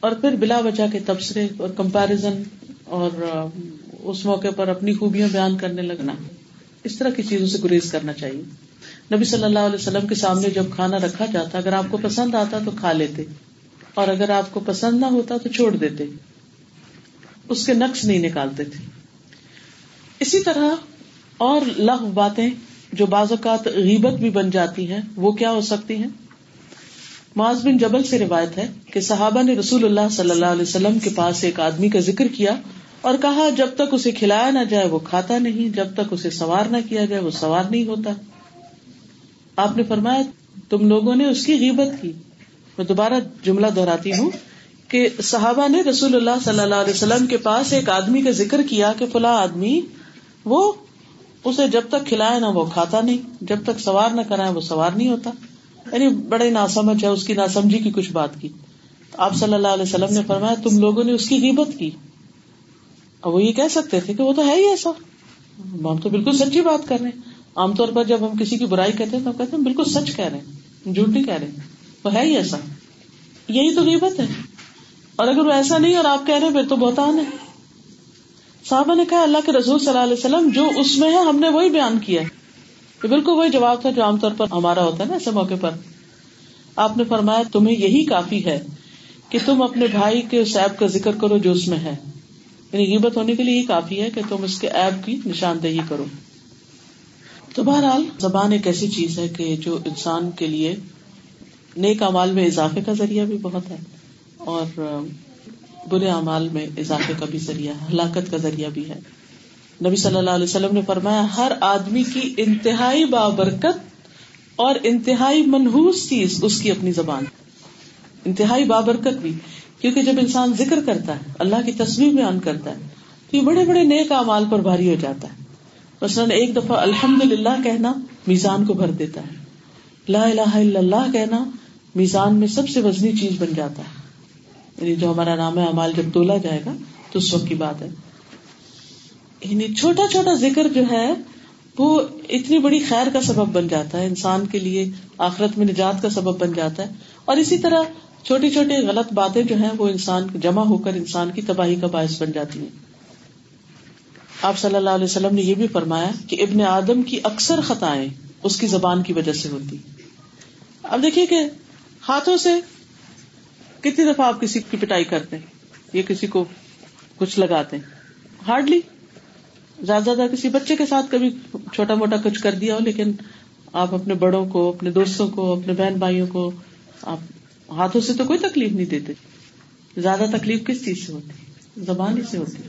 Speaker 1: اور پھر بلا وجہ کے تبصرے اور کمپیرزن اور اس موقع پر اپنی خوبیاں بیان کرنے لگنا۔ اس طرح کی چیزوں سے گریز کرنا چاہیے۔ نبی صلی اللہ علیہ وسلم کے سامنے جب کھانا رکھا جاتا، اگر آپ کو پسند آتا تو کھا لیتے، اور اگر آپ کو پسند نہ ہوتا تو چھوڑ دیتے۔ اس کے نقص نہیں نکالتے تھے۔ اسی طرح اور لغ باتیں جو بعض اوقات غیبت بھی بن جاتی ہیں، وہ کیا ہو سکتی ہیں؟ معاذ بن جبل سے روایت ہے کہ صحابہ نے رسول اللہ صلی اللہ علیہ وسلم کے پاس ایک آدمی کا ذکر کیا اور کہا، جب تک اسے کھلایا نہ جائے وہ کھاتا نہیں، جب تک اسے سوار نہ کیا جائے وہ سوار نہیں ہوتا۔ آپ نے فرمایا، تم لوگوں نے اس کی غیبت کی۔ میں دوبارہ جملہ دہراتی ہوں کہ صحابہ نے رسول اللہ صلی اللہ علیہ وسلم کے پاس ایک آدمی کا ذکر کیا کہ فلاں آدمی، وہ اسے جب تک کھلائے نہ وہ کھاتا نہیں، جب تک سوار نہ کرائے وہ سوار نہیں ہوتا۔ یعنی بڑے ناسمجھ ہے، اس کی ناسمجھی کی کچھ بات کی۔ آپ صلی اللہ علیہ وسلم نے فرمایا، تم لوگوں نے اس کی غیبت کی۔ اور وہ یہ کہہ سکتے تھے کہ وہ تو ہے ہی ایسا۔ ہم تو بالکل سچی بات کر رہے ہیں۔ عام طور پر جب ہم کسی کی برائی کہتے ہیں تو ہم کہتے ہیں بالکل سچ کہہ رہے ہیں جھوٹ نہیں کہہ رہے وہ ہے ہی ایسا۔ یہی تو غیبت ہے۔ اور اگر وہ ایسا نہیں اور آپ کہہ رہے پھر تو بہتان ہے۔ صاحبہ نے کہا، اللہ کے رسول صلی اللہ علیہ وسلم جو اس میں ہے، ہم نے وہی بیان کیا ہے۔ بالکل وہی جواب تھا جو عام طور پر ہمارا ہوتا ہے نا ایسے موقع پر۔ آپ نے فرمایا، تمہیں یہی کافی ہے کہ تم اپنے بھائی کے اس ایپ کا ذکر کرو جو اس میں ہے۔ یعنی غیبت ہونے کے لیے یہی کافی ہے کہ تم اس کے ایپ کی نشاندہی کرو۔ تو بہرحال، زبان ایک ایسی چیز ہے کہ جو انسان کے لیے نیک امال میں اضافے کا ذریعہ بھی بہت ہے اور برے امال میں اضافے کا بھی ذریعہ ہے، ہلاکت کا ذریعہ بھی ہے۔ نبی صلی اللہ علیہ وسلم نے فرمایا، ہر آدمی کی انتہائی بابرکت اور انتہائی منحوس چیز اس کی اپنی زبان۔ انتہائی بابرکت بھی۔ کیونکہ جب انسان ذکر کرتا ہے، اللہ کی تصویر بیان کرتا ہے، تو یہ بڑے بڑے نیک امال پر بھاری ہو جاتا ہے۔ مثلاً ایک دفعہ الحمد للہ کہنا میزان کو بھر دیتا ہے۔ لا الہ الا اللہ کہنا میزان میں سب سے وزنی چیز بن جاتا ہے۔ یعنی جو ہمارا نام ہے امال جب تولا جائے گا، تو اس وقت کی بات ہے۔ یعنی چھوٹا چھوٹا ذکر جو ہے، وہ اتنی بڑی خیر کا سبب بن جاتا ہے، انسان کے لیے آخرت میں نجات کا سبب بن جاتا ہے۔ اور اسی طرح چھوٹی چھوٹی غلط باتیں جو ہیں وہ انسان جمع ہو کر انسان کی تباہی کا باعث بن جاتی ہیں۔ آپ صلی اللہ علیہ وسلم نے یہ بھی فرمایا کہ ابن آدم کی اکثر خطائیں اس کی زبان کی وجہ سے ہوتی۔ اب دیکھیے کہ ہاتھوں سے کتنی دفعہ آپ کسی کی پٹائی کرتے ہیں، یا کسی کو کچھ لگاتے ہیں۔ ہارڈلی زیادہ زیادہ کسی بچے کے ساتھ کبھی چھوٹا موٹا کچھ کر دیا ہو، لیکن آپ اپنے بڑوں کو، اپنے دوستوں کو، اپنے بہن بھائیوں کو آپ ہاتھوں سے تو کوئی تکلیف نہیں دیتے۔ زیادہ تکلیف کس چیز سے ہوتی؟ زبان ہی سے ہوتی۔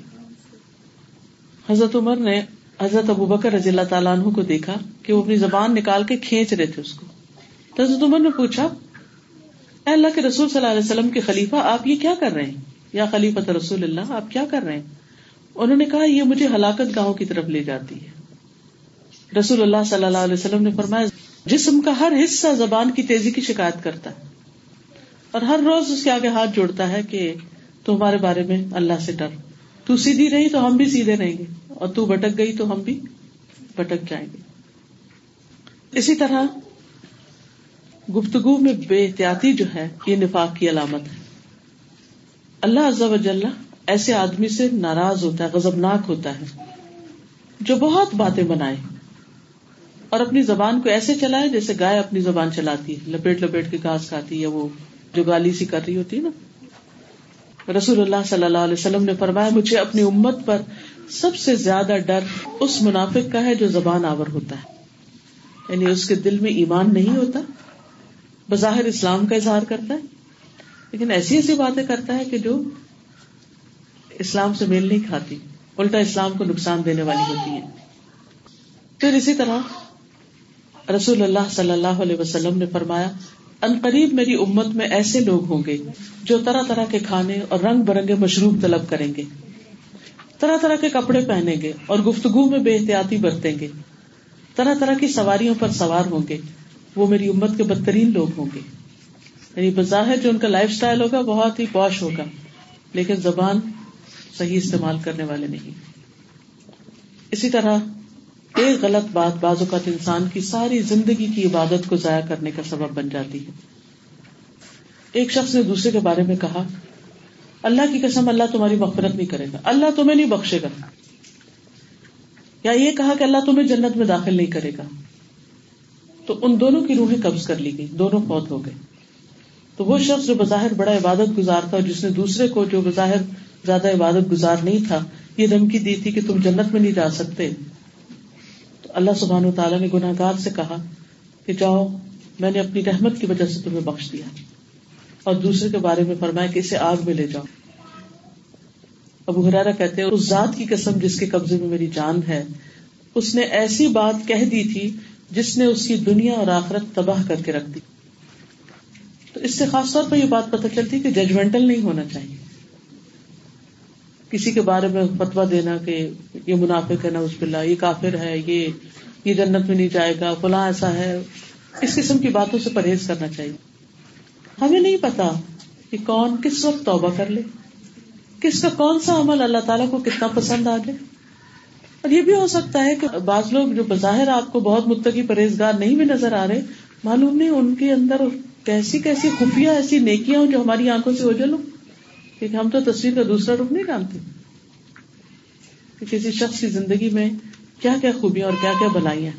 Speaker 1: حضرت عمر نے حضرت ابو بکر رضی اللہ تعالیٰ عنہ کو دیکھا کہ وہ اپنی زبان نکال کے کھینچ رہے تھے اس کو۔ تو حضرت عمر نے پوچھا، اے اللہ کے رسول صلی اللہ علیہ وسلم کے خلیفہ، آپ یہ کیا کر رہے ہیں؟ یا خلیفہ رسول اللہ، آپ کیا کر رہے ہیں؟ انہوں نے کہا، یہ مجھے ہلاکت گاہوں کی طرف لے جاتی ہے۔ رسول اللہ صلی اللہ علیہ وسلم نے فرمایا، جسم کا ہر حصہ زبان کی تیزی کی شکایت کرتا ہے۔ اور ہر روز اس کے آگے ہاتھ جوڑتا ہے کہ تو ہمارے بارے میں اللہ سے ڈر۔ تو سیدھی رہی تو ہم بھی سیدھے رہیں گے، اور تو بٹک گئی تو ہم بھی بٹک جائیں گے۔ اسی طرح گفتگو میں بے احتیاطی جو ہے، یہ نفاق کی علامت ہے۔ اللہ عز و جل ایسے آدمی سے ناراض ہوتا ہے غزبناک ہوتا ہے، جو بہت باتیں بنائے اور اپنی زبان کو ایسے چلائے جیسے گائے اپنی زبان چلاتی ہے، لپیٹ لپیٹ کے گھاس کھاتی ہے، وہ جو گالی سی کر رہی ہوتی ہے نا۔ رسول اللہ صلی اللہ علیہ وسلم نے فرمایا، مجھے اپنی امت پر سب سے زیادہ ڈر اس منافق کا ہے جو زبان آور ہوتا ہے۔ یعنی اس کے دل میں ایمان نہیں ہوتا، بظاہر اسلام کا اظہار کرتا ہے۔ لیکن ایسی ایسی باتیں کرتا ہے کہ جو اسلام سے میل نہیں کھاتی، الٹا اسلام کو نقصان دینے والی ہوتی ہے پھر اسی طرح رسول اللہ صلی اللہ علیہ وسلم نے فرمایا انقریب میری امت میں ایسے لوگ ہوں گے جو طرح طرح کے کھانے اور رنگ برنگے مشروب طلب کریں گے۔ طرح طرح کے کپڑے پہنیں گے اور گفتگو میں بے احتیاطی برتیں گے۔ طرح طرح کی سواریوں پر سوار ہوں گے۔ وہ میری امت کے بدترین لوگ ہوں گے۔ یعنی بظاہر جو ان کا لائف اسٹائل ہوگا بہت ہی پوش ہوگا، لیکن زبان صحیح استعمال کرنے والے نہیں۔ اسی طرح ایک غلط بات بعض اوقات انسان کی ساری زندگی کی عبادت کو ضائع کرنے کا سبب بن جاتی ہے۔ ایک شخص نے دوسرے کے بارے میں کہا، اللہ کی قسم اللہ تمہاری مغفرت نہیں کرے گا، اللہ تمہیں نہیں بخشے گا۔ یا یہ کہا کہ اللہ تمہیں جنت میں داخل نہیں کرے گا۔ تو ان دونوں کی روحیں قبض کر لی گئی دونوں فوت ہو گئے۔ تو وہ شخص جو بظاہر بڑا عبادت گزار تھا اور جس نے دوسرے کو جو بظاہر زیادہ عبادت گزار نہیں تھا، یہ دھمکی دی تھی کہ تم جنت میں نہیں جا سکتے۔ اللہ سبحان و تعالیٰ نے گناہ گار سے کہا کہ جاؤ، میں نے اپنی رحمت کی وجہ سے تمہیں بخش دیا۔ اور دوسرے کے بارے میں فرمایا کہ اسے آگ میں لے جاؤ۔ ابو حرارا کہتے ہیں، اس ذات کی قسم جس کے قبضے میں میری جان ہے، اس نے ایسی بات کہہ دی تھی جس نے اس کی دنیا اور آخرت تباہ کر کے رکھ دی۔ تو اس سے خاص طور پر یہ بات پتہ چلتی کہ ججمنٹل نہیں ہونا چاہیے۔ کسی کے بارے میں فتوا دینا کہ یہ منافق ہے نا اس بلا یہ کافر ہے، یہ یہ جنت میں نہیں جائے گا، فلاں ایسا ہے۔ اس قسم کی باتوں سے پرہیز کرنا چاہیے۔ ہمیں نہیں پتا کہ کون کس وقت توبہ کر لے، کس کا کون سا عمل اللہ تعالیٰ کو کتنا پسند آ جائے۔ اور یہ بھی ہو سکتا ہے کہ بعض لوگ جو بظاہر آپ کو بہت متقی پرہیزگار نہیں بھی نظر آ رہے، معلوم نہیں ان کے اندر کیسی کیسی خفیہ، ایسی نیکیاں ہوں جو ہماری آنکھوں سے اوجل ہوں۔ کیونکہ ہم تو تصویر کا دوسرا رخ نہیں جانتے۔ کہ کسی شخص کی زندگی میں کیا کیا خوبیاں اور کیا کیا بلائیاں۔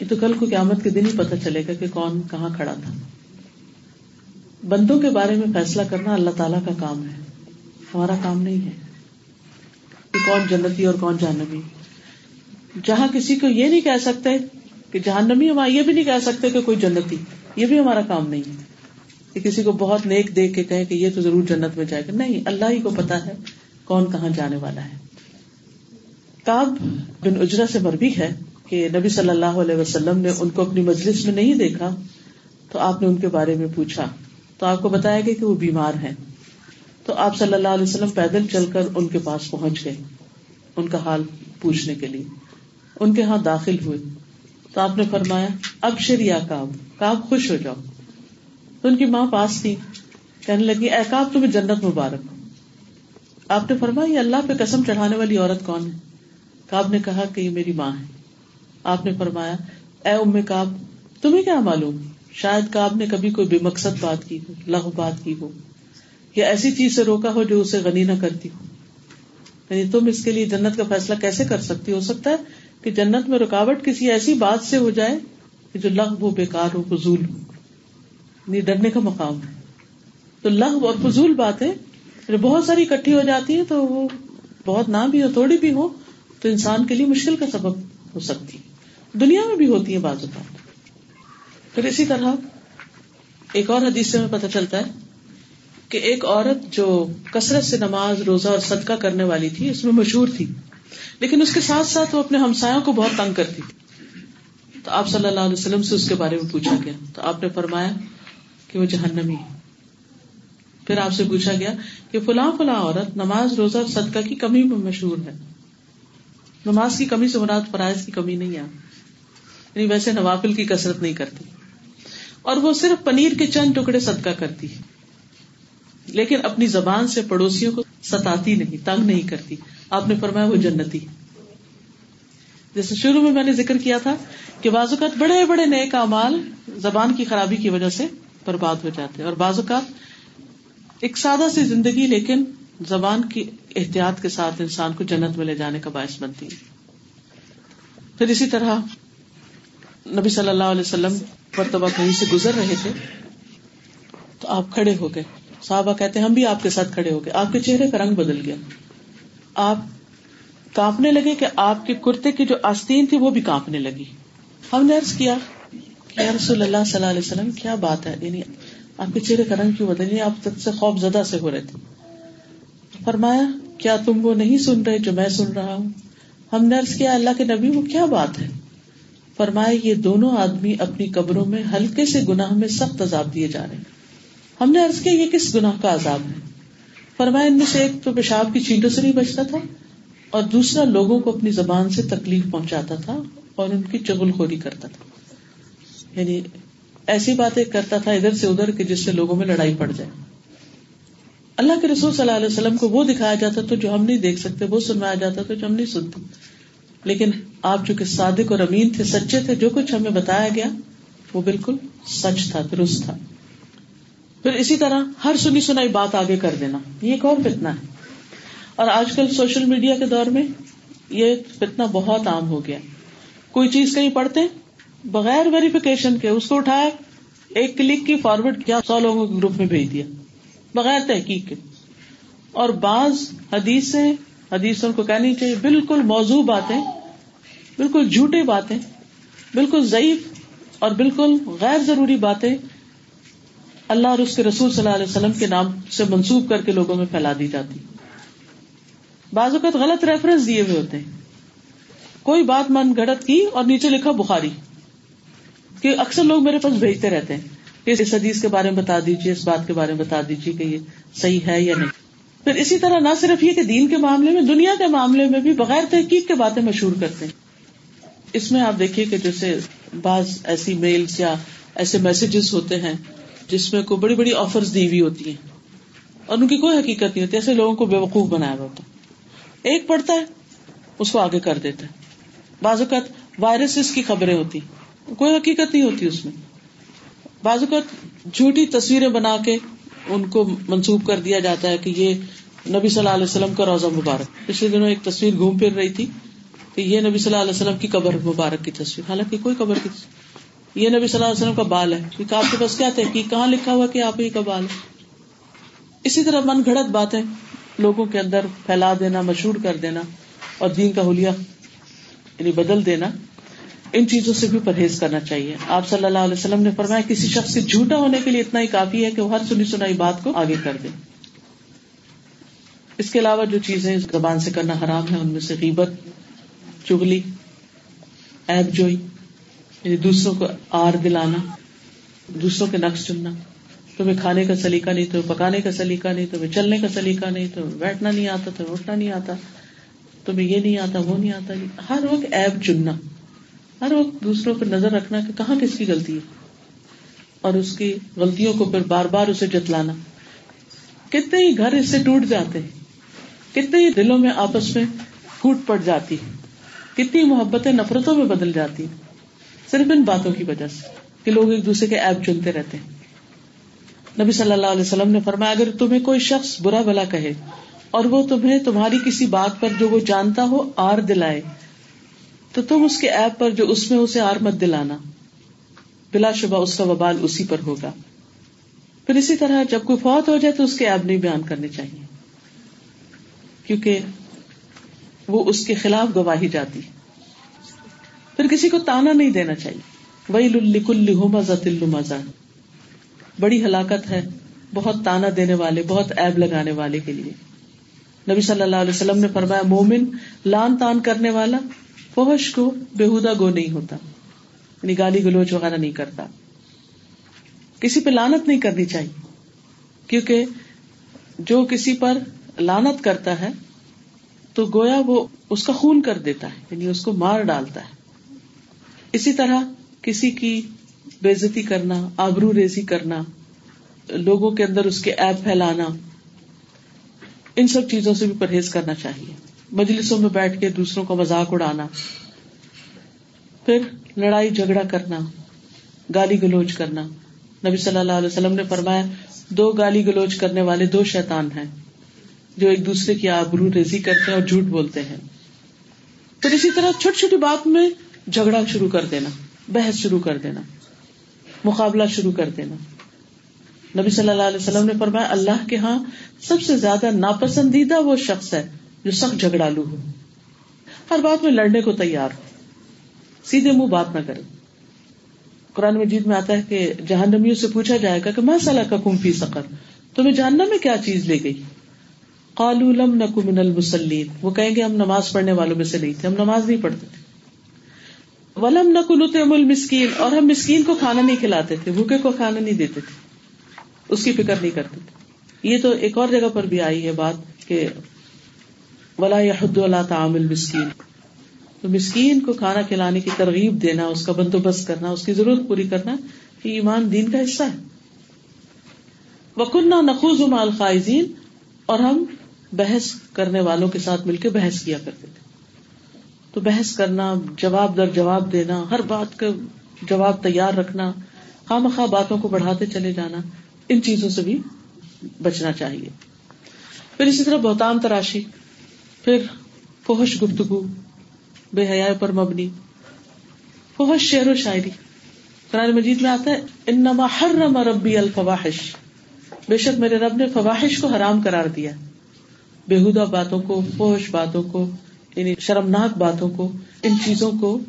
Speaker 1: یہ تو کل کو قیامت کے دن ہی پتہ چلے گا کہ کون کہاں کھڑا تھا۔ بندوں کے بارے میں فیصلہ کرنا اللہ تعالی کا کام ہے۔ ہمارا کام نہیں ہے۔ کہ کون جنتی اور کون جہنمی۔ جہاں کسی کو یہ نہیں کہہ سکتے کہ جہنمی ہم یہ بھی نہیں کہہ سکتے کہ کوئی جنتی۔ یہ بھی ہمارا کام نہیں ہے۔ کہ کسی کو بہت نیک دیکھ کے کہے کہ یہ تو ضرور جنت میں جائے گا۔ نہیں، اللہ ہی کو پتا ہے کون کہاں جانے والا ہے۔ کاب بن اجرا سے مربی ہے کہ نبی صلی اللہ علیہ وسلم نے ان کو اپنی مجلس میں نہیں دیکھا، تو آپ نے ان کے بارے میں پوچھا۔ تو آپ کو بتایا گیا کہ وہ بیمار ہیں۔ تو آپ صلی اللہ علیہ وسلم پیدل چل کر ان کے پاس پہنچ گئے، ان کا حال پوچھنے کے لیے۔ ان کے ہاں داخل ہوئے۔ تو آپ نے فرمایا اب شریا کاب کاب خوش ہو جاؤ۔ تو ان کی ماں پاس تھی، کہنے لگی، اے کاب تمہیں جنت مبارک۔ آپ نے فرمایا، یہ اللہ پہ قسم چڑھانے والی عورت کون ہے؟ کاب نے کہا کہ یہ میری ماں ہے۔ آپ نے فرمایا، اے ام کاب تمہیں کیا معلوم؟ شاید کاب نے کبھی کوئی بے مقصد بات کی ہو لغ بات کی ہو، یا ایسی چیز سے روکا ہو جو اسے غنی نہ کرتی ہو۔ یعنی تم اس کے لیے جنت کا فیصلہ کیسے کر سکتی ہو؟ سکتا ہے کہ جنت میں رکاوٹ کسی ایسی بات سے ہو جائے کہ جو لغ ہو بےکار ہو، فضول ہو۔ یعنی ڈرنے کا مقام ہے۔ تو لغ اور فضول باتیں بہت ساری اکٹھی ہو جاتی ہیں تو وہ بہت نہ بھی ہو، تھوڑی بھی ہو، تو انسان کے لیے مشکل کا سبب ہو سکتی۔ دنیا میں بھی ہوتی ہے بعض اوقات۔ پھر اسی طرح ایک اور حدیث سے ہمیں پتہ چلتا ہے کہ ایک عورت جو کثرت سے نماز، روزہ اور صدقہ کرنے والی تھی، اس میں مشہور تھی۔ لیکن اس کے ساتھ ساتھ وہ اپنے ہمسایوں کو بہت تنگ کرتی۔ تھی تو آپ صلی اللہ علیہ وسلم سے اس کے بارے میں پوچھا گیا۔ تو آپ نے فرمایا کہ وہ جہنمی پھر آپ سے پوچھا گیا کہ فلاں فلاں عورت نماز روزہ اور صدقہ کی کمی میں مشہور ہے۔ نماز کی کمی سے مراد فرائض کی کمی نہیں آ یعنی ویسے نوافل کی کسرت نہیں کرتی۔ اور وہ صرف پنیر کے چند ٹکڑے صدقہ کرتی لیکن اپنی زبان سے پڑوسیوں کو ستاتی نہیں، تنگ نہیں کرتی۔ آپ نے فرمایا وہ جنتی جیسے شروع میں میں نے ذکر کیا تھا کہ بعض اوقات بڑے بڑے نئے کامال زبان کی خرابی کی وجہ سے برباد ہو جاتے اور بعض اوقات ایک سادہ سی زندگی، لیکن زبان کی احتیاط کے ساتھ انسان کو جنت میں لے جانے کا باعث بنتی ہے۔ پھر اسی طرح نبی صلی اللہ علیہ وسلم مرتبہ کہیں سے گزر رہے تھے، تو آپ کھڑے ہو گئے۔ صحابہ کہتے ہم بھی آپ کے ساتھ کھڑے ہو گئے۔ آپ کے چہرے کا رنگ بدل گیا۔ آپ کانپنے لگے کہ آپ کے کرتے کی جو آستین تھی وہ بھی کانپنے لگی۔ ہم نے کیا کہ رسول اللہ صلی اللہ علیہ وسلم، کیا بات ہے؟ یعنی آپ کے چہرے کا رنگ کیوں بدل آپ تب سے خوف زدہ سے ہو رہے تھے۔ فرمایا، کیا تم وہ نہیں سن رہے جو میں سن رہا ہوں؟ ہم نے کیا، اللہ کے نبی، وہ کیا بات ہے؟ فرمایا، یہ دونوں آدمی اپنی قبروں میں ہلکے سے گناہ میں سخت عذاب دیے جا رہے ہیں۔ ہم نے کیا، یہ کس گناہ کا عذاب ہے؟ فرمایا، ان میں سے ایک تو پیشاب کی چینٹوں سے نہیں بچتا تھا، اور دوسرا لوگوں کو اپنی زبان سے تکلیف پہنچاتا تھا اور ان کی چگل خوری کرتا تھا۔ یعنی ایسی باتیں کرتا تھا ادھر سے ادھر جس سے لوگوں میں لڑائی پڑ جائے۔ اللہ کے رسول صلی اللہ علیہ وسلم کو وہ دکھایا جاتا تھا جو ہم نہیں دیکھ سکتے، وہ سنوایا جاتا تھا جو ہم نہیں سنتے۔ لیکن آپ چونکہ صادق اور امین تھے، سچے تھے، جو کچھ ہمیں بتایا گیا، وہ بالکل سچ تھا، درست تھا۔ پھر اسی طرح ہر سنی سنائی بات آگے کر دینا، یہ ایک اور فتنا ہے۔ اور آج کل سوشل میڈیا کے دور میں یہ فتنا بہت عام ہو گیا۔ کوئی چیز کہیں پڑھتے بغیر ویریفیکیشن کے اس کو اٹھایا، ایک کلک کی فارورڈ کیا سو لوگوں کے گروپ میں بھیج دیا، بغیر تحقیق کے۔ اور بعض حدیثیں، حدیثوں کو کہنی چاہیے، بالکل موضوع باتیں، بالکل جھوٹے باتیں، بالکل ضعیف اور بالکل غیر ضروری باتیں اللہ اور اس کے رسول صلی اللہ علیہ وسلم کے نام سے منسوخ کر کے لوگوں میں پھیلا دی جاتی۔ بعض اوقات غلط ریفرنس دیے ہوئے ہوتے ہیں۔ کوئی بات من گڑت کی اور نیچے لکھا بخاری۔ کہ اکثر لوگ میرے پاس بھیجتے رہتے ہیں کہ اس حدیث کے بارے میں بتا دیجیے اس بات کے بارے میں بتا دیجیے کہ یہ صحیح ہے یا نہیں۔ پھر اسی طرح نہ صرف یہ کہ دین کے معاملے میں، دنیا کے معاملے میں بھی بغیر تحقیق کے باتیں مشہور کرتے ہیں۔ اس میں آپ دیکھیے کہ جیسے بعض ایسی میلس یا ایسے میسجز ہوتے ہیں جس میں کوئی بڑی بڑی آفرز دی ہوئی ہوتی ہیں اور ان کی کوئی حقیقت نہیں ہوتی، ایسے لوگوں کو بے وقوف بنایا ہوا ہوتا ایک پڑھتا ہے، اس کو آگے کر دیتا ہے۔ بعض اوقات وائرس کی خبریں ہوتی کوئی حقیقت نہیں ہوتی اس میں۔ بعض اوقات جھوٹی تصویریں بنا کے ان کو منسوخ کر دیا جاتا ہے کہ یہ نبی صلی اللہ علیہ وسلم کا روزہ مبارک۔ پچھلے دنوں ایک تصویر گھوم پھر رہی تھی کہ یہ نبی صلی اللہ علیہ وسلم کی قبر مبارک کی تصویر۔ حالانکہ کوئی قبر کی تصویر یہ نبی صلی اللہ علیہ وسلم کا بال ہے۔ کیونکہ آپ کے پاس کیا تھے کہ کہاں لکھا ہوا کہ آپ ہی کا بال ہے؟ اسی طرح من گھڑت باتیں۔ لوگوں کے اندر پھیلا دینا، مشہور کر دینا اور دین کا حلیہ یعنی بدل دینا۔ ان چیزوں سے بھی پرہیز کرنا چاہیے۔ آپ صلی اللہ علیہ وسلم نے فرمایا کسی شخص سے جھوٹا ہونے کے لیے اتنا ہی کافی ہے کہ وہ ہر سنی سنائی بات کو آگے کر دے۔ اس کے علاوہ جو چیزیں زبان سے کرنا حرام ہے، ان میں سے غیبت چگلی ایب جوئی یعنی دوسروں کو آر دلانا، دوسروں کے نقش چننا، تمہیں کھانے کا سلیقہ نہیں، تمہیں پکانے کا سلیقہ نہیں، تمہیں چلنے کا سلیقہ نہیں، تمہیں بیٹھنا نہیں آتا، تمہیں اٹھنا نہیں آتا، تمہیں یہ نہیں آتا، وہ نہیں آتا۔ ہر وقت ایپ چننا۔ ہر وقت دوسروں پہ نظر رکھنا کہ کہاں کس کی غلطی ہے اور اس کی غلطیوں کو پھر بار بار اسے جتلانا۔ کتنے ہی گھر اس سے ٹوٹ جاتے ہیں، کتنے ہی دلوں میں آپس میں پھوٹ پڑ جاتی کتنی محبتیں نفرتوں میں بدل جاتی ہیں۔ صرف ان باتوں کی وجہ سے کہ لوگ ایک دوسرے کے ایپ چنتے رہتے ہیں۔ نبی صلی اللہ علیہ وسلم نے فرمایا، اگر تمہیں کوئی شخص برا بلا کہے اور وہ تمہیں تمہاری کسی بات پر جو وہ جانتا ہو آر دلائے تو تم اس کے ایپ پر جو اس میں اسے آر مت دلانا۔ بلا شبہ اس کا وبال اسی پر ہوگا۔ پھر اسی طرح جب کوئی فوت ہو جائے تو اس کے ایپ نہیں بیان کرنے چاہیے۔ کیونکہ وہ اس کے خلاف گواہی جاتی۔ پھر کسی کو تانا نہیں دینا چاہیے۔ وہی لکل مزہ بڑی ہلاکت ہے بہت تانا دینے والے، بہت ایب لگانے والے کے لیے۔ نبی صلی اللہ علیہ وسلم نے فرمایا، مومن لان تان کرنے والا فوش کو بےحدا گو نہیں ہوتا یعنی گالی گلوچ وغیرہ نہیں کرتا۔ کسی پہ لانت نہیں کرنی چاہیے، کیونکہ جو کسی پر لانت کرتا ہے، تو گویا وہ اس کا خون کر دیتا ہے یعنی اس کو مار ڈالتا ہے۔ اسی طرح کسی کی بےزتی کرنا، آبرو ریزی کرنا، لوگوں کے اندر اس کے ایپ پھیلانا، ان سب چیزوں سے بھی پرہیز کرنا چاہیے۔ مجلسوں میں بیٹھ کے دوسروں کا مذاق اڑانا، پھر لڑائی جھگڑا کرنا، گالی گلوچ کرنا۔ نبی صلی اللہ علیہ وسلم نے فرمایا، دو گالی گلوچ کرنے والے دو شیطان ہیں جو ایک دوسرے کی آبرو ریزی کرتے ہیں اور جھوٹ بولتے ہیں۔ پھر اسی طرح چھوٹی چھوٹی بات میں جھگڑا شروع کر دینا، بحث شروع کر دینا، مقابلہ شروع کر دینا۔ نبی صلی اللہ علیہ وسلم نے فرمایا، اللہ کے ہاں سب سے زیادہ ناپسندیدہ وہ شخص ہے جو سخت جھگڑالو ہو ہر بات میں لڑنے کو تیار ہو سیدھے منہ بات نہ کرے قرآن مجید میں آتا ہے کہ جہنمیوں سے پوچھا جائے گا کہ میں صلاح کا کم فی سکر تمہیں جاننا میں کیا چیز لے گئی؟ قالوا لم نکو من المسلین وہ کہیں گے ہم نماز پڑھنے والوں میں سے نہیں تھے، ہم نماز نہیں پڑھتے تھے۔ ولم نکو المسکین، اور ہم مسکین کو کھانا نہیں کھلاتے تھے، بھوکے کو کھانا نہیں دیتے تھے۔ اس کی فکر نہیں کرتے تھے۔ یہ تو ایک اور جگہ پر بھی آئی ہے بات کہ ولا یحد ولا تعام المسکین تو مسکین کو کھانا کھلانے کی ترغیب دینا، اس کا بندوبست کرنا، اس کی ضرورت پوری کرنا یہ ایمان دین کا حصہ ہے۔ وکنہ نخوز مال خائزین اور ہم بحث کرنے والوں کے ساتھ مل کے بحث کیا کرتے تھے۔ تو بحث کرنا، جواب در جواب دینا، ہر بات کا جواب تیار رکھنا، خواہ مخواہ باتوں کو بڑھاتے چلے جانا، ان چیزوں سے بھی بچنا چاہیے۔ پھر اسی طرح بہتان تراشی۔ پھر فوہش گفتگو، بے حیا پر مبنی۔ فوہش شعر و شاعری۔ قرآن مجید میں آتا ہے، انما حرم ربی الفواحش۔ بے شک میرے رب نے فواہش کو حرام کرار دیا۔ بےحدہ باتوں کو فوش باتوں کو یعنی شرمناک باتوں کو، ان چیزوں کو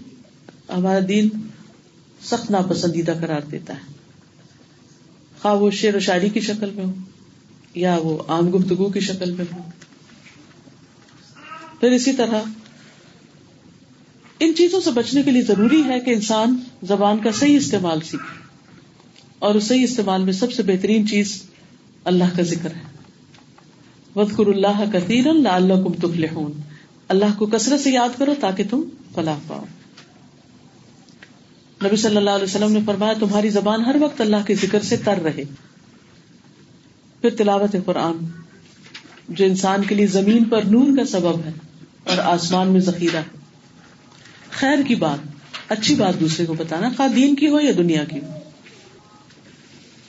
Speaker 1: ہمارا دین سخت ناپسندیدہ قرار دیتا ہے۔ خواہ وہ شعر و شاعری کی شکل میں ہو یا وہ عام گفتگو کی شکل میں ہو۔ پھر اسی طرح ان چیزوں سے بچنے کے لیے ضروری ہے کہ انسان زبان کا صحیح استعمال سیکھے اور اس صحیح استعمال میں سب سے بہترین چیز اللہ کا ذکر ہے۔ وزقر اللہ کثیر اللہ کم تفل اللہ کو کثرت سے یاد کرو تاکہ تم فلاح پاؤ۔ نبی صلی اللہ علیہ وسلم نے فرمایا، تمہاری زبان ہر وقت اللہ کے ذکر سے تر رہے۔ پھر تلاوت قرآن، جو انسان کے لیے زمین پر نور کا سبب ہے۔ اور آسمان میں ذخیرہ۔ ہے خیر کی بات، اچھی بات دوسرے کو بتانا خواہ دین کی ہو یا دنیا کی ہو؟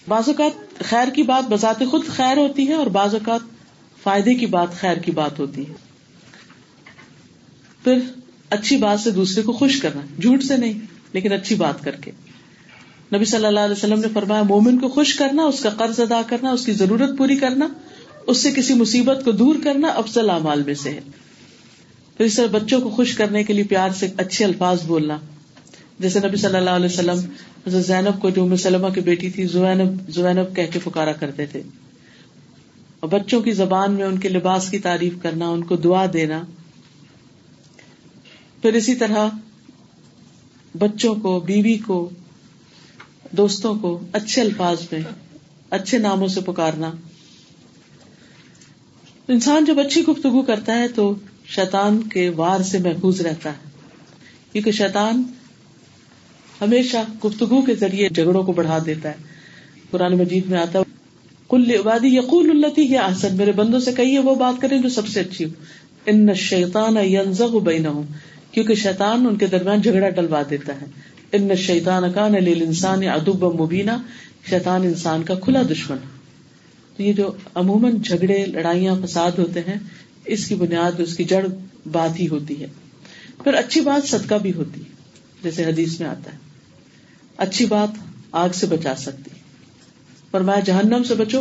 Speaker 1: بعض اوقات خیر کی بات بذات خود خیر ہوتی ہے اور بعض اوقات فائدے کی بات خیر کی بات ہوتی ہے۔ پھر اچھی بات سے دوسرے کو خوش کرنا، جھوٹ سے نہیں، لیکن اچھی بات کر کے۔ نبی صلی اللہ علیہ وسلم نے فرمایا، مومن کو خوش کرنا، اس کا قرض ادا کرنا، اس کی ضرورت پوری کرنا، اس سے کسی مصیبت کو دور کرنا افضل اعمال میں سے ہے۔ پھر اس طرح بچوں کو خوش کرنے کے لیے پیار سے اچھے الفاظ بولنا۔ جیسے نبی صلی اللہ علیہ وسلم زینب کو جو سلمہ کی بیٹی تھی زینب زینب کہہ کے پکارا کرتے تھے۔ اور بچوں کی زبان میں ان کے لباس کی تعریف کرنا، ان کو دعا دینا۔ پھر اسی طرح بچوں کو، بیوی کو، دوستوں کو اچھے الفاظ میں، اچھے ناموں سے پکارنا۔ انسان جب اچھی گفتگو کرتا ہے تو شیطان کے وار سے محفوظ رہتا ہے۔ کیونکہ شیطان ہمیشہ گفتگو کے ذریعے جھگڑوں کو بڑھا دیتا ہے۔ قرآن مجید میں آتا کل عبادی یقول التی یا احسن۔ میرے بندوں سے کہیے، وہ بات کریں جو سب سے اچھی ہو۔ ان شیطان ینزغ بینہم۔ کیونکہ شیطان ان کے درمیان جھگڑا ڈلوا دیتا ہے۔ ان شیطان کان للانسان عدوا مبینا۔ شیطان انسان کا کھلا دشمن۔ تو یہ جو عموماً جھگڑے، لڑائیاں، فساد ہوتے ہیں اس کی بنیاد اس کی جڑ بات ہی ہوتی ہے۔ پھر اچھی بات صدقہ بھی ہوتی ہے، جیسے حدیث میں آتا ہے۔ اچھی بات آگ سے بچا سکتی پر میں جہنم سے بچو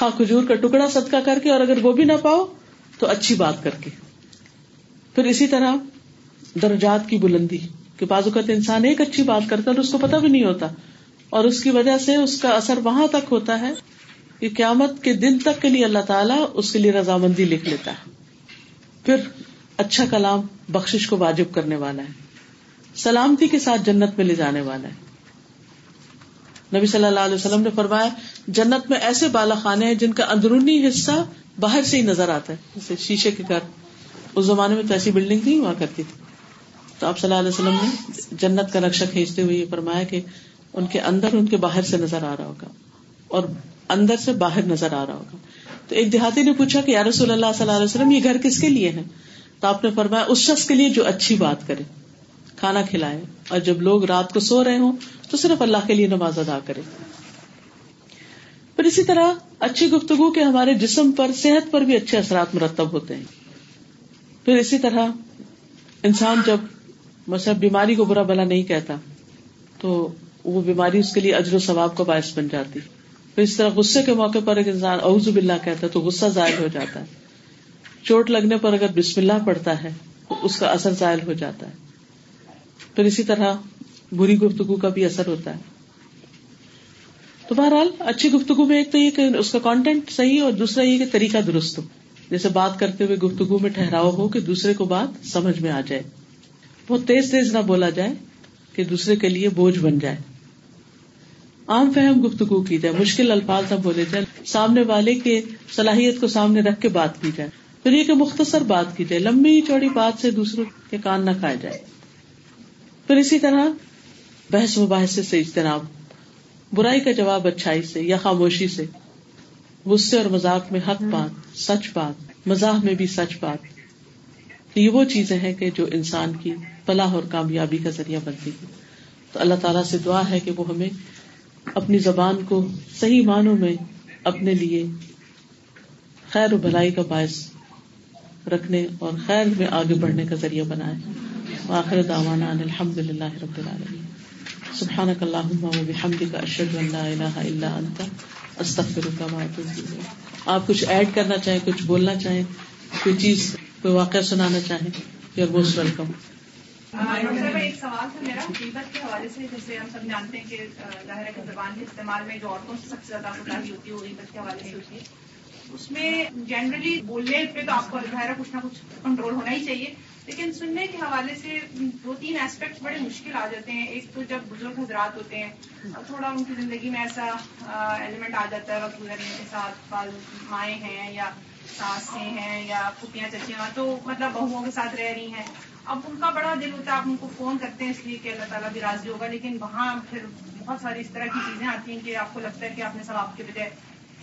Speaker 1: ہاں کھجور کا ٹکڑا صدقہ کر کے اور اگر وہ بھی نہ پاؤ تو اچھی بات کر کے۔ پھر اسی طرح درجات کی بلندی، کہ بازو اوقات انسان ایک اچھی بات کرتا ہے اور اس کو پتا بھی نہیں ہوتا، اور اس کی وجہ سے اس کا اثر وہاں تک ہوتا ہے کہ قیامت کے دن تک کے لیے اللہ تعالیٰ اس کے لیے رضامندی لکھ لیتا ہے۔ پھر اچھا کلام بخش کو واجب کرنے والا ہے۔ سلامتی کے ساتھ جنت میں لے جانے والا ہے۔ نبی صلی اللہ علیہ وسلم نے فرمایا، جنت میں ایسے بالا خانے ہیں جن کا اندرونی حصہ باہر سے ہی نظر آتا ہے۔ جیسے شیشے کے گھر۔ اس زمانے میں تو ایسی بلڈنگ نہیں ہوا کرتی تھی۔ تو آپ صلی اللہ علیہ وسلم نے جنت کا نقشہ کھینچتے ہوئے یہ فرمایا کہ ان کے اندر ان کے باہر سے نظر آ رہا ہوگا اور اندر سے باہر نظر آ رہا ہوگا۔ تو ایک دیہاتی نے پوچھا کہ یارسول اللہ صلی اللہ علیہ وسلم، یہ گھر کس کے لیے ہے؟ تو آپ نے فرمایا، اس شخص کے لیے جو اچھی بات کرے، کھانا کھلائے، اور جب لوگ رات کو سو رہے ہوں، تو صرف اللہ کے لیے نماز ادا کرے۔ پھر اسی طرح اچھی گفتگو کے ہمارے جسم پر، صحت پر بھی اچھے اثرات مرتب ہوتے ہیں۔ پھر اسی طرح انسان جب مثلا بیماری کو برا بلا نہیں کہتا، تو وہ بیماری اس کے لیے اجر و ثواب کا باعث بن جاتی۔ پھر اس طرح غصے کے موقع پر ایک انسان اعوذ باللہ کہتا ہے تو غصہ ظاہر ہو جاتا ہے۔ چوٹ لگنے پر اگر بسم اللہ پڑتا ہے تو اس کا اثر ظاہر ہو جاتا ہے۔ پھر اسی طرح بری گفتگو کا بھی اثر ہوتا ہے۔ تو بہرحال اچھی گفتگو میں ایک تو یہ کہ اس کا کانٹینٹ صحیح اور دوسرا یہ کہ طریقہ درست ہو۔ جیسے بات کرتے ہوئے گفتگو میں ٹھہراؤ ہو کہ دوسرے کو بات سمجھ میں آ جائے۔ بہت تیز تیز نہ بولا جائے کہ دوسرے کے لیے بوجھ بن جائے۔ عام فہم گفتگو کی جائے، مشکل الفاظ نہ بولے جائے سامنے والے کے صلاحیت کو سامنے رکھ کے بات کی جائے، پھر یہ کہ مختصر بات کی جائے، لمبی چوڑی بات سے دوسروں کے کان نہ کھائے جائے پھر اسی طرح بحث مباحث سے اجتناب، برائی کا جواب اچھائی سے یا خاموشی سے، غصے اور مذاق میں حق بات، سچ بات مزاح میں بھی سچ بات۔ یہ وہ چیزیں ہیں کہ جو انسان کی فلاح اور کامیابی کا ذریعہ بنتی ہے تو اللہ تعالیٰ سے دعا ہے کہ وہ ہمیں اپنی زبان کو صحیح معنوں میں اپنے لیے خیر و بھلائی کا باعث رکھنے اور خیر میں آگے بڑھنے کا ذریعہ بنائے۔ آخر دعوانا ان الحمد للہ رب العالمین۔ سبحانك اللهم وبحمدك اشهد ان لا اله الا انت، استغفرک استغفرك واتوب اليك آپ کچھ ایڈ کرنا چاہیں، کچھ بولنا چاہیں، کوئی چیز، کوئی واقعہ سنانا چاہیں یو آر موسٹ ویلکم۔
Speaker 2: ایک سوال تھا میرا غیبت کے حوالے سے، جیسے ہم سب جانتے ہیں کہ ظاہر کے زبان کے استعمال میں جو عورتوں سے سب سے زیادہ کوتاہی ہوتی ہے، وہ غیبت کے حوالے سے ہوتی ہے۔ اس میں جنرلی بولنے پہ تو آپ کو ظاہر کچھ نہ کچھ کنٹرول ہونا ہی چاہیے۔ لیکن سننے کے حوالے سے دو تین ایسپیکٹ بڑے مشکل آ جاتے ہیں۔ ایک تو جب بزرگ حضرات ہوتے ہیں تھوڑا ان کی زندگی میں ایسا ایلیمنٹ آ جاتا ہے، وقت گزرنے کے ساتھ مائیں ہیں یا ساسیں ہیں یا پھوپیاں چچیاں، تو مطلب بہوؤں کے ساتھ رہ رہی ہیں۔ اب ان کا بڑا دل ہوتا ہے، آپ ان کو فون کرتے ہیں اس لیے کہ اللہ تعالیٰ بھی راضی ہوگا، لیکن وہاں پھر بہت ساری اس طرح کی چیزیں آتی ہیں کہ آپ کو لگتا ہے کہ آپ نے سب آپ کے بجائے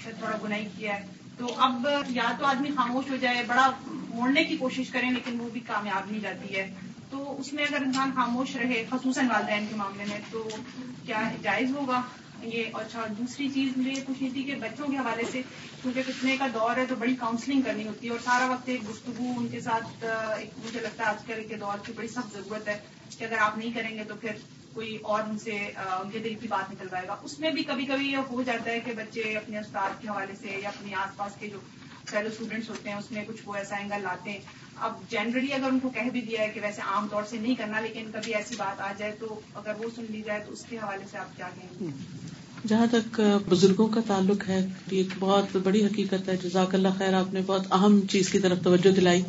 Speaker 2: تھوڑا گنائی کیا ہے۔ تو اب یا تو آدمی خاموش ہو جائے، بڑا موڑنے کی کوشش کریں، لیکن وہ بھی کامیاب نہیں جاتی ہے۔ تو اس میں اگر انسان خاموش رہے، خصوصاً والدین کے معاملے میں، تو کیا جائز ہوگا؟ یہ اچھا دوسری چیز مجھے یہ پوچھنی تھی کہ بچوں کے حوالے سے کیونکہ کتنے کا دور ہے تو بڑی کاؤنسلنگ کرنی ہوتی ہے اور سارا وقت ایک گفتگو ان کے ساتھ ایک مجھے لگتا ہے آج کل کے دور کی بڑی سخت ضرورت ہے کہ اگر آپ نہیں کریں گے تو پھر کوئی اور ان سے ان کے دل کی بات نکل پائے گا۔ اس میں بھی کبھی کبھی یہ ہو جاتا ہے کہ بچے اپنے استاد کے حوالے سے یا اپنے آس پاس کے جو فیلو اسٹوڈینٹس ہوتے ہیں، اس میں کچھ وہ ایسا اینگل لاتے ہیں۔ اب جنرلی اگر ان کو کہہ بھی دیا ہے کہ ویسے عام طور سے نہیں کرنا، لیکن کبھی ایسی بات آ جائے تو اگر وہ سن لی جائے تو اس کے حوالے سے آپ کیا کہیں؟ گے
Speaker 1: جہاں تک بزرگوں کا تعلق ہے ایک بہت بڑی حقیقت ہے۔ جزاک اللہ خیر، آپ نے بہت اہم چیز کی طرف توجہ دلائی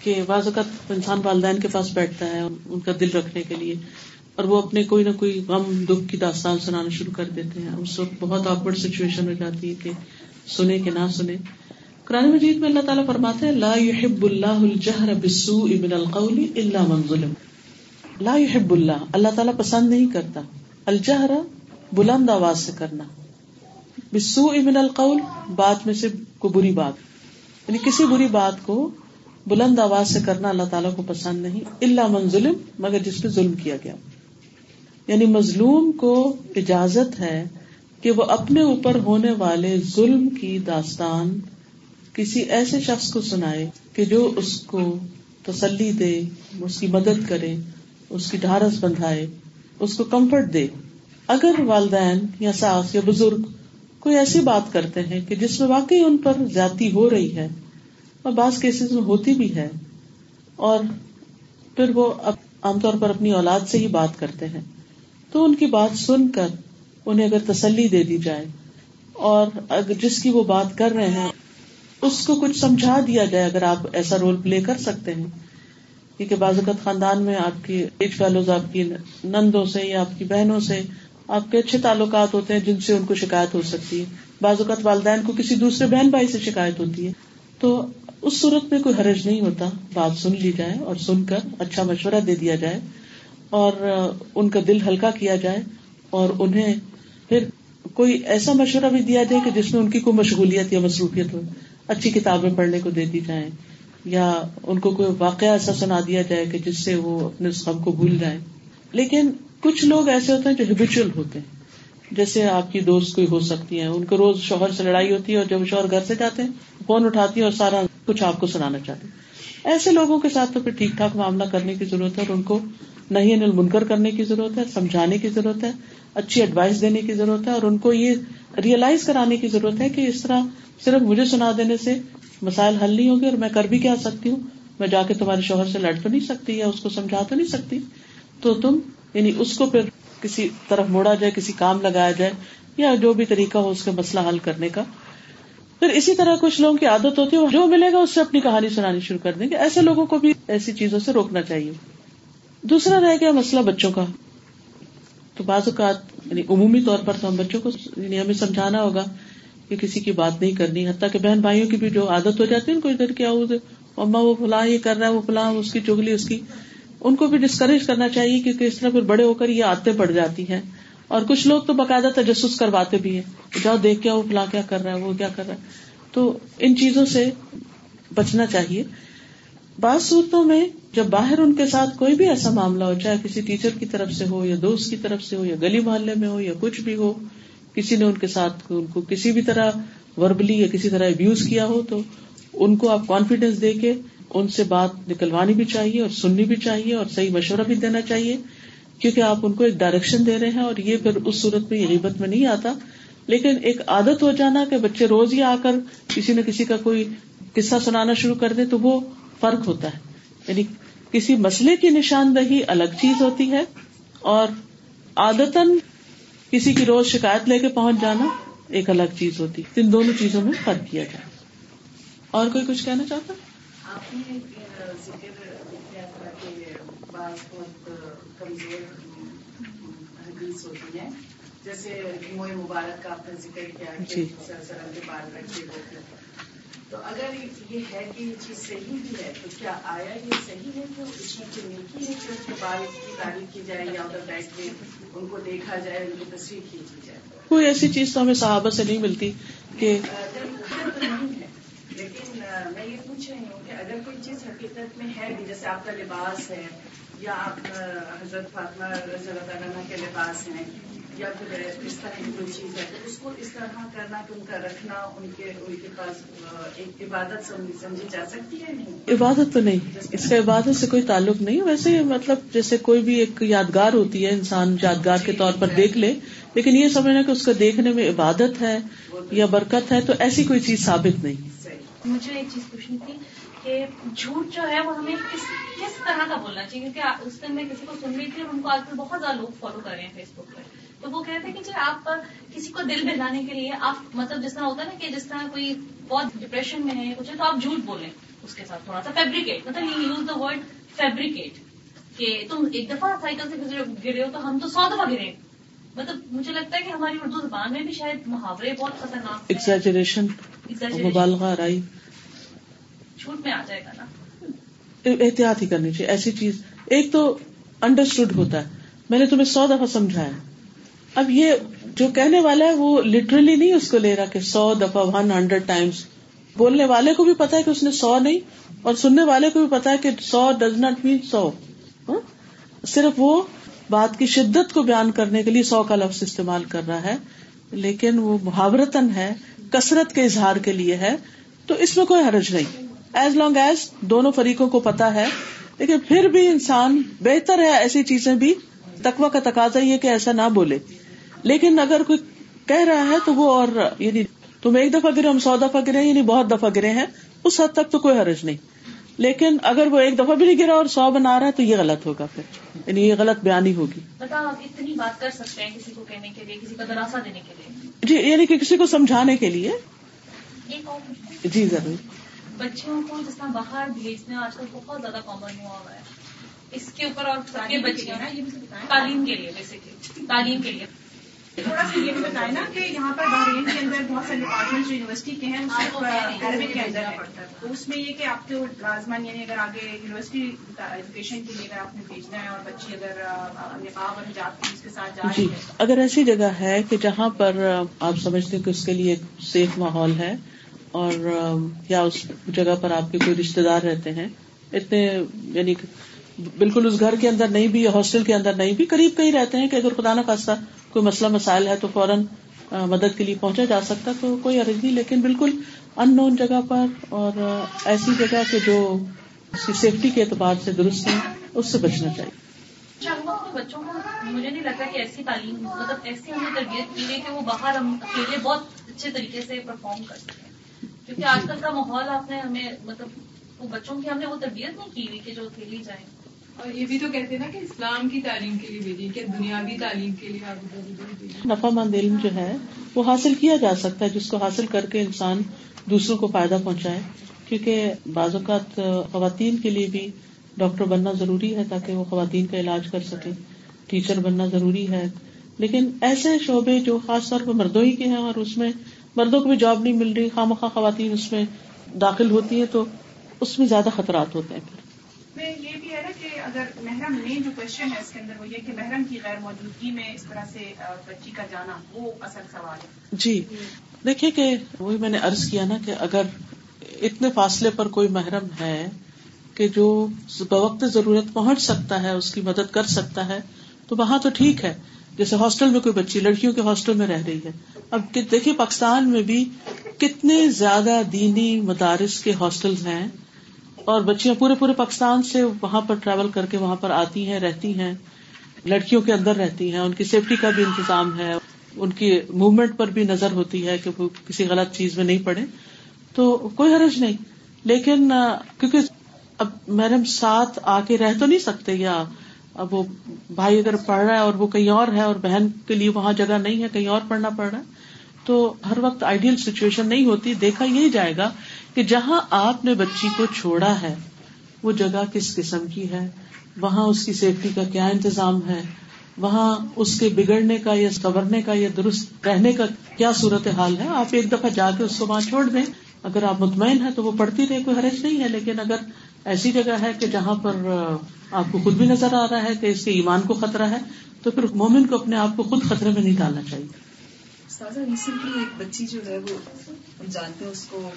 Speaker 1: کہ بعض اوقات انسان والدین کے پاس بیٹھتا ہے ان کا دل رکھنے کے لیے، اور وہ اپنے کوئی نہ کوئی غم، دکھ کی داستان سنانا شروع کر دیتے ہیں۔ اس وقت بہت آکورڈ سچویشن ہو جاتی ہے کہ سنے کہ نہ سنے قرآن مجید میں اللہ تعالیٰ فرماتے ہیں، لا يحب اللہ الجہر بالسوء من القول الا من ظلم. لا يحب اللہ اللہ تعالیٰ پسند نہیں کرتا. الجہر بلند آواز سے کرنا. بالسوء من القول، بات میں سے کو بری بات. یعنی کسی بری بات کو بلند آواز سے کرنا اللہ تعالیٰ کو پسند نہیں. اللہ من ظلم، مگر جس پہ ظلم کیا گیا. یعنی مظلوم کو اجازت ہے کہ وہ اپنے اوپر ہونے والے ظلم کی داستان کسی ایسے شخص کو سنائے کہ جو اس کو تسلی دے، اس کی مدد کرے، اس کی ڈھارس بندھائے، اس کو کمفرٹ دے۔ اگر والدین یا ساس یا بزرگ کوئی ایسی بات کرتے ہیں کہ جس میں واقعی ان پر زیادتی ہو رہی ہے اور بعض کیسز میں ہوتی بھی ہے اور پھر وہ عام طور پر اپنی اولاد سے ہی بات کرتے ہیں، تو ان کی بات سن کر انہیں اگر تسلی دے دی جائے اور جس کی وہ بات کر رہے ہیں اس کو کچھ سمجھا دیا جائے اگر آپ ایسا رول پلے کر سکتے ہیں۔ کیونکہ بعض اوقات خاندان میں آپ کی ایج فیلوز آپ کی نندوں سے یا آپ کی بہنوں سے آپ کے اچھے تعلقات ہوتے ہیں جن سے ان کو شکایت ہو سکتی ہے۔ بعض اوقات والدین کو کسی دوسرے بہن بھائی سے شکایت ہوتی ہے۔ تو اس صورت میں کوئی حرج نہیں ہوتا۔ بات سن لی جائے اور سن کر اچھا مشورہ دے دیا جائے اور ان کا دل ہلکا کیا جائے اور انہیں پھر کوئی ایسا مشورہ بھی دیا جائے کہ جس میں ان کی کوئی مشغولیت یا مصروفیت ہو۔ اچھی کتابیں پڑھنے کو دے دی جائیں یا ان کو کوئی واقعہ ایسا سنا دیا جائے کہ جس سے وہ اپنے غم کو بھول جائیں۔ لیکن کچھ لوگ ایسے ہوتے ہیں جو ہیبیچل ہوتے ہیں۔ جیسے آپ کی دوست کوئی ہو سکتی ہیں، ان کو روز شوہر سے لڑائی ہوتی ہے اور جب شوہر گھر سے جاتے ہیں فون اٹھاتی ہیں اور سارا کچھ آپ کو سنانا چاہتے ہیں۔ ایسے لوگوں کے ساتھ تو پھر ٹھیک ٹھاک معاملہ کرنے کی ضرورت ہے اور ان کو نہیں انل منکر کرنے کی ضرورت ہے، سمجھانے کی ضرورت ہے، اچھی ایڈوائس دینے کی ضرورت ہے اور ان کو یہ ریئلائز کرانے کی ضرورت ہے کہ اس طرح صرف مجھے سنا دینے سے مسائل حل نہیں ہوگے اور میں کر بھی کیا سکتی ہوں؟ میں جا کے تمہارے شوہر سے لڑ تو نہیں سکتی یا اس کو سمجھا تو نہیں سکتی؟ تو تم یعنی اس کو پھر کسی طرف موڑا جائے، کسی کام لگایا جائے یا جو بھی طریقہ ہو اس کا مسئلہ حل کرنے کا۔ پھر اسی طرح کچھ لوگوں کی عادت ہوتی ہے جو ملے گا اس سے اپنی کہانی سنانی شروع کر دیں گے۔ ایسے لوگوں کو بھی ایسی چیزوں سے روکنا چاہیے۔ دوسرا رہ گیا مسئلہ بچوں کا۔ تو بعض اوقات یعنی عمومی طور پر تو ہم بچوں کو یعنی ہمیں سمجھانا ہوگا۔ کہ کسی کی بات نہیں کرنی، حتیٰ کہ بہن بھائیوں کی بھی جو عادت ہو جاتی ہے کوئی ادھر کیا اما وہ فلاں یہ کر رہا ہے، وہ فلاں اس کی چگلی، اس کی، ان کو بھی ڈسکریج کرنا چاہیے کیونکہ اس طرح پھر بڑے ہو کر یہ آتے پڑ جاتی ہیں۔ اور کچھ لوگ تو باقاعدہ تجسس کرواتے بھی ہیں۔ جاؤ دیکھ کے وہ فلاں کیا کر رہا ہے، وہ کیا کر رہا ہے۔ تو ان چیزوں سے بچنا چاہیے۔ بعض صورتوں میں جب باہر ان کے ساتھ کوئی بھی ایسا معاملہ ہو، چاہے کسی ٹیچر کی طرف سے ہو یا دوست کی طرف سے ہو یا گلی محلے میں ہو یا کچھ بھی ہو کسی نے ان کے ساتھ ان کو کسی بھی طرح وربلی یا کسی طرح ابیوز کیا ہو تو ان کو آپ کانفیڈینس دے کے ان سے بات نکلوانی بھی چاہیے اور سننی بھی چاہیے اور صحیح مشورہ بھی دینا چاہیے، کیونکہ آپ ان کو ایک ڈائریکشن دے رہے ہیں اور یہ پھر اس صورت میں غیبت میں نہیں آتا۔ لیکن ایک عادت ہو جانا کہ بچے روز ہی آ کر کسی نہ کسی کا کوئی قصہ سنانا شروع کر دے تو وہ فرق ہوتا ہے۔ یعنی کسی مسئلے کی نشاندہی الگ چیز ہوتی ہے اور آدتن کسی کی روز شکایت لے کے پہنچ جانا ایک الگ چیز ہوتی ان دونوں چیزوں میں فرق کیا جائے۔ اور کوئی کچھ کہنا چاہتا آپ نے
Speaker 3: جیسے مبارک کا آپ نے ذکر کیا تو اگر یہ ہے کہ یہ چیز صحیح بھی ہے تو کیا آیا یہ صحیح ہے کہ اس میں کوئی نیکی ہے کہ اس کے بال کی تعریف کی جائے یا ادھر بیٹھ کے ان کو دیکھا جائے ان کی تصویر کھینچی جائے؟
Speaker 1: کوئی ایسی چیز تو ہمیں صحابہ سے نہیں ملتی کہ
Speaker 3: نہیں ہے لیکن میں یہ پوچھ رہی ہوں کہ اگر کوئی چیز حقیقت میں ہے بھی جیسے آپ کا لباس ہے یا آپ حضرت فاطمہ رضی اللہ تعالیٰ کے لباس ہیں یا پھر اس طرح کی کوئی چیز ہے تو اس کو اس طرح کرنا کہ ان کا رکھنا ان کے ان کے پاس ایک عبادت سمجھی جا سکتی ہے نہیں؟
Speaker 1: عبادت تو نہیں اس کا عبادت سے کوئی تعلق نہیں ویسے مطلب جیسے کوئی بھی ایک یادگار ہوتی ہے انسان یادگار کے طور پر دیکھ لے لیکن یہ سمجھنا کہ اس کو دیکھنے میں عبادت ہے یا برکت ہے تو ایسی کوئی چیز ثابت نہیں۔
Speaker 4: مجھے ایک چیز پوچھنی تھی کہ جھوٹ جو ہے وہ ہمیں کس کس طرح کا بولنا چاہیے؟ کیونکہ اس دن میں کسی کو سن رہی تھی اور ان کو آج کل بہت زیادہ لوگ فالو کر رہے ہیں فیس بک پہ تو وہ کہتے ہیں کہ جی آپ کسی کو دل بہلانے کے لیے آپ مطلب جس طرح ہوتا ہے نا کہ جس طرح کوئی بہت ڈپریشن میں ہے کچھ تو آپ جھوٹ بولیں۔ اس کے ساتھ تھوڑا سا فیبریکیٹ مطلب you use the word fabricate کہ تم ایک دفعہ سائیکل سے گرے ہو تو ہم تو سو دفعہ گرے مطلب مجھے لگتا ہے کہ ہماری اردو زبان میں بھی شاید محاورے بہت خطرناک
Speaker 1: ایگزیجریشن مبالغہ رائی
Speaker 4: جھوٹ میں آ جائے گا نا۔
Speaker 1: احتیاط ہی کرنی چاہیے، ایسی چیز۔ ایک تو انڈرسٹوڈ ہوتا ہے۔ میں نے تمہیں سو دفعہ سمجھایا۔ اب یہ جو کہنے والا ہے، وہ لٹرلی نہیں اس کو لے رہا کہ سو دفعہ ون ہنڈریڈ ٹائمس بولنے والے کو بھی پتا ہے کہ اس نے سو نہیں، اور سننے والے کو بھی پتا ہے کہ سو ڈز ناٹ مین سو۔ ہاں؟ صرف وہ بات کی شدت کو بیان کرنے کے لیے سو کا لفظ استعمال کر رہا ہے، لیکن وہ محاورتن ہے، کثرت کے اظہار کے لیے ہے۔ تو اس میں کوئی حرج نہیں۔ ایز لانگ ایز دونوں فریقوں کو پتا ہے لیکن پھر بھی انسان بہتر ہے ایسی چیزیں بھی تقوا کا تقاضا یہ کہ ایسا نہ بولے۔ لیکن اگر کوئی کہہ رہا ہے تو وہ اور یعنی تم ایک دفعہ گرے ہم سو دفعہ گرے یعنی بہت دفعہ گرے ہیں اس حد تک تو کوئی حرج نہیں۔ لیکن اگر وہ ایک دفعہ بھی نہیں گرا اور سو بنا رہا ہے تو یہ غلط ہوگا پھر۔ یعنی یہ غلط بیانی ہوگی۔
Speaker 4: اتنی بات کر سکتے ہیں کسی کو کہنے کے لیے کسی کو دینے کے لیے۔
Speaker 1: جی یعنی کہ کسی کو سمجھانے کے لیے۔ جی ضرور۔
Speaker 4: بچوں کو جس طرح باہر بھیجنا آج کل بہت زیادہ کامن ہوا ہوا ہے۔ اس کے اوپر اور تعلیم کے لیے بیسکلی تعلیم کے لیے
Speaker 2: تھوڑا سا یہ بھی بتائیں نا کہ یہاں پر بحرین کے اندر بہت سارے ڈپارٹمنٹ یونیورسٹی کے ہیں عربک کے اندر ہے۔ تو اس میں یہ کہ آپ کو لازمان یعنی اگر آگے یونیورسٹی ایجوکیشن کے لیے اگر آپ نے بھیجنا ہے اور بچی اگر نقاب اور حجاب کی اس کے ساتھ جا
Speaker 1: جی اگر ایسی جگہ ہے کہ جہاں پر آپ سمجھتے ہیں کہ اس کے لیے سیف ماحول ہے اور یا اس جگہ پر آپ کے کوئی رشتے دار رہتے ہیں، اتنے یعنی بالکل اس گھر کے اندر نہیں بھی یا ہاسٹل کے اندر نہیں بھی، قریب کہیں رہتے ہیں کہ اگر خدا نہ خاصہ کوئی مسئلہ، مسائل ہے تو فوراً مدد کے لیے پہنچا جا سکتا تو کوئی عرض نہیں، لیکن بالکل ان نون جگہ پر اور ایسی جگہ کہ جو اس کی سیفٹی کے اعتبار سے درست ہے اس سے بچنا چاہیے۔
Speaker 4: اچھا، بچوں کو، مجھے نہیں لگتا کہ ایسی تعلیم مطلب ایسی ہمیں تربیت کی گئی کہ وہ باہر ہم اکیلے بہت اچھے طریقے سے پرفارم کر ہیں کیونکہ آج کل کا ماحول آپ نے ہمیں مطلب وہ بچوں کی ہم نے وہ تربیت نہیں کی ہوئی کہ جو اکیلی جائیں۔
Speaker 5: اور یہ بھی تو کہتے ہیں نا کہ اسلام کی تعلیم کے لیے بھیجی کہ دنیاوی تعلیم کے لیے
Speaker 1: نفع مند علم جو ہے وہ حاصل کیا جا سکتا ہے جس کو حاصل کر کے انسان دوسروں کو فائدہ پہنچائے۔ کیونکہ بعض اوقات خواتین کے لیے بھی ڈاکٹر بننا ضروری ہے تاکہ وہ خواتین کا علاج کر سکے ٹیچر بننا ضروری ہے۔ لیکن ایسے شعبے جو خاص طور پر مردوں ہی کے ہیں اور اس میں مردوں کو بھی جاب نہیں مل رہی خواہ مخواہ خواتین اس میں داخل ہوتی ہیں تو اس میں زیادہ خطرات ہوتے ہیں پھر۔
Speaker 2: یہ بھی ہے نا کہ اگر محرم مین جو کوشچن ہے اس کے اندر وہ یہ کہ محرم کی غیر موجودگی میں اس طرح سے بچی کا جانا وہ اصل سوال ہے۔
Speaker 1: جی۔ دیکھیے کہ وہی میں نے ارض کیا نا کہ اگر اتنے فاصلے پر کوئی محرم ہے کہ جو بوقت ضرورت پہنچ سکتا ہے اس کی مدد کر سکتا ہے تو وہاں تو ٹھیک ہے۔ جیسے ہاسٹل میں کوئی بچی، لڑکیوں کے ہاسٹل میں رہ رہی ہے۔ اب دیکھیے پاکستان میں بھی کتنے زیادہ دینی مدارس کے ہاسٹل ہیں اور بچیاں پورے پورے پاکستان سے وہاں پر ٹریول کر کے وہاں پر آتی ہیں، رہتی ہیں۔ لڑکیوں کے اندر رہتی ہیں، ان کی سیفٹی کا بھی انتظام ہے۔ ان کی موومنٹ پر بھی نظر ہوتی ہے کہ وہ کسی غلط چیز میں نہیں پڑے۔ تو کوئی حرج نہیں۔ لیکن کیونکہ اب میڈم ساتھ آ کے رہ تو نہیں سکتے یا اب وہ بھائی اگر پڑھ رہا ہے اور وہ کہیں اور ہے اور بہن کے لیے وہاں جگہ نہیں ہے، کہیں اور پڑھنا پڑ رہا ہے، تو ہر وقت آئیڈیل سچویشن نہیں ہوتی۔ دیکھا یہی جائے گا کہ جہاں آپ نے بچی کو چھوڑا ہے، وہ جگہ کس قسم کی ہے؟ وہاں اس کی سیفٹی کا کیا انتظام ہے؟ وہاں اس کے بگڑنے کا یا سورنے کا یا درست رہنے کا کیا صورت حال ہے؟ آپ ایک دفعہ جا کے اس کو وہاں چھوڑ دیں۔ اگر آپ مطمئن ہیں تو وہ پڑھتی رہے، کوئی حرج نہیں ہے، لیکن اگر ایسی جگہ ہے کہ جہاں پر آپ کو خود بھی نظر آ رہا ہے کہ اس کے ایمان کو خطرہ ہے تو پھر مومن کو اپنے آپ کو خود خطرے میں نہیں ڈالنا چاہیے۔
Speaker 3: ریسنٹلی ایک بچی جو ہے وہ ہم جانتے ہیں اس کو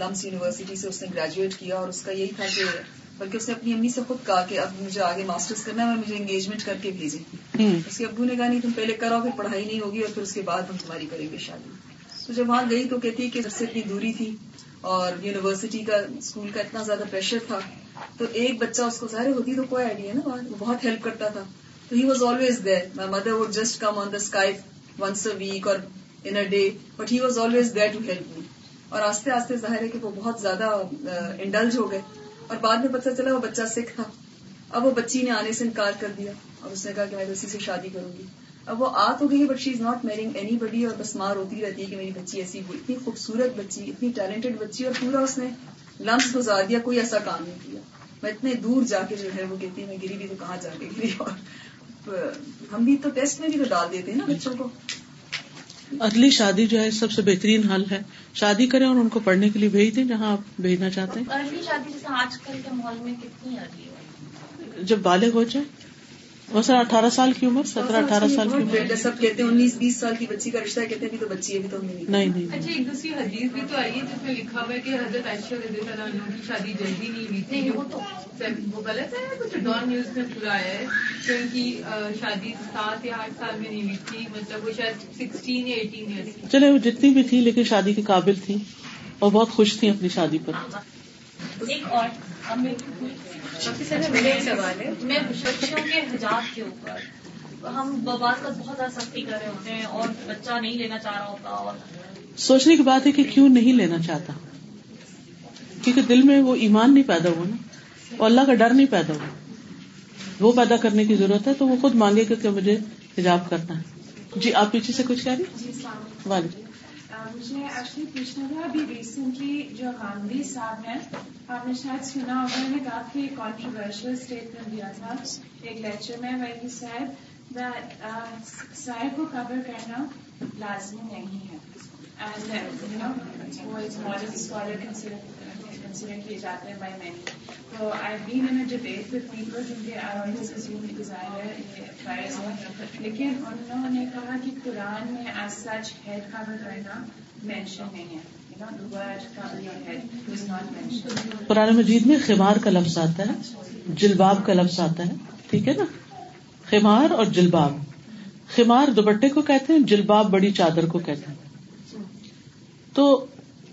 Speaker 3: لمس یونیورسٹی سے اس نے گریجویٹ کیا اور اس کا یہی تھا کہ بلکہ اس نے اپنی امی سے خود کہا کہ اب مجھے آگے ماسٹرز کرنا ہے اور مجھے انگیجمنٹ کر کے بھیجے اس کے ابو نے کہا نہیں تم پہلے کرو پھر پڑھائی نہیں ہوگی اور پھر اس کے بعد ہم تمہاری کریں گے شادی۔ تو جب وہاں گئی تو کہتی کہ سے اتنی دوری تھی اور یونیورسٹی کا اسکول کا اتنا زیادہ پریشر تھا، تو ایک بچہ اس کو ظاہر ہوتی تو کوئی آئیڈیا نا وہ بہت ہیلپ کرتا تھا۔ تو he was always there my mother would just come on the Skype once a week اور in a day but he was always there to help me اور آستے آستے ظاہر ہے کہ وہ بہت زیادہ انڈلج ہو گئے۔ اور بعد میں پتہ چلا وہ بچہ سکھ تھا۔ اب وہ بچی نے آنے سے انکار کر دیا اور اس نے کہا کہ میں اسی سے شادی کروں گی۔ اب وہ آ تو گئی but she is not marrying anybody اور بس مار ہوتی رہتی ہے کہ میری بچی ایسی ہوئی۔ اتنی خوبصورت بچی اتنی ٹیلنٹڈ بچی اور پورا اس نے لمس گزار دیا کوئی ایسا کام نہیں کیا۔ میں اتنے دور جا کے جو ہے وہ کہتی میں گری بھی تو کہاں جا کے گری؟ اور ہم بھی تو ٹیسٹ میں بھی تو ڈال دیتے ہیں نا بچوں کو۔
Speaker 1: ارلی شادی جو ہے سب سے بہترین حل ہے۔ شادی کریں اور ان کو پڑھنے کے لیے بھیج دیں جہاں آپ بھیجنا چاہتے ہیں۔
Speaker 4: ارلی شادی جیسے آج کل کے ماحول میں کتنی ارلی
Speaker 1: جب بالغ ہو جائے۔ سر اٹھارہ سال کی عمر سترہ اٹھارہ سال کی عمر۔
Speaker 3: سب کہتے ہیں انیس بیس سال کی بچی کا رشتہ کہتے ہیں تو بچی ابھی تو
Speaker 1: نہیں نہیں
Speaker 5: اچھا ایک دوسری حدیث بھی تو آئی ہے جس میں لکھا ہوا ہے کہ حضرت عائشہ رضی اللہ عنہ کی شادی جلدی نہیں ہوئی تھی۔ وہ تو وہ غلط ہے کچھ ڈان نیوز میں پورا آیا ہے کہ ان کی شادی سات یا آٹھ سال میں نہیں ہوئی تھی مطلب وہ شاید سکسٹین یا ایٹین ایئرس
Speaker 1: چلے وہ جتنی بھی تھی لیکن شادی کے قابل تھی اور بہت خوش تھی اپنی شادی پر۔
Speaker 4: ایک اور سوال ہے۔ میں بچوں کے حجاب کے اوپر ہم کا بہت سختی کر رہے ہوتے ہیں اور بچہ نہیں لینا چاہ رہا ہوتا اور
Speaker 1: سوچنے کی بات ہے کہ کیوں نہیں لینا چاہتا؟ کیونکہ دل میں وہ ایمان نہیں پیدا ہوا نا اور اللہ کا ڈر نہیں پیدا ہوا۔ وہ پیدا کرنے کی ضرورت ہے تو وہ خود مانگے گا کہ مجھے حجاب کرنا ہے۔ جی آپ پیچھے سے کچھ کہہ رہی
Speaker 6: وعلیکم۔ مجھے ایکچولی پوچھنا تھا، ابھی ریسنٹلی جو گاندھی صاحب ہیں، آپ نے شاید سنا ہوگا انہوں نے کافی کانٹروورشل اسٹیٹمنٹ دیا تھا ایک لیکچر میں وہی صاحب that کو کور کرنا لازمی نہیں ہے۔ کنسیڈر کیے جاتے ہیں بائی مینی تو I been in debate with people جن کے آلویز ازیوم ڈیزائر یہ ہے لیکن انہوں نے کہا کہ قرآن میں ایز سچ ہیڈ کور کرنا مینشن نہیں ہے۔
Speaker 1: قرآن مجید میں خمار کا لفظ آتا ہے، جلباب کا لفظ آتا ہے۔ ٹھیک ہے نا؟ خمار اور جلباب۔ خمار دوپٹے کو کہتے ہیں، جلباب بڑی چادر کو کہتے ہیں۔ تو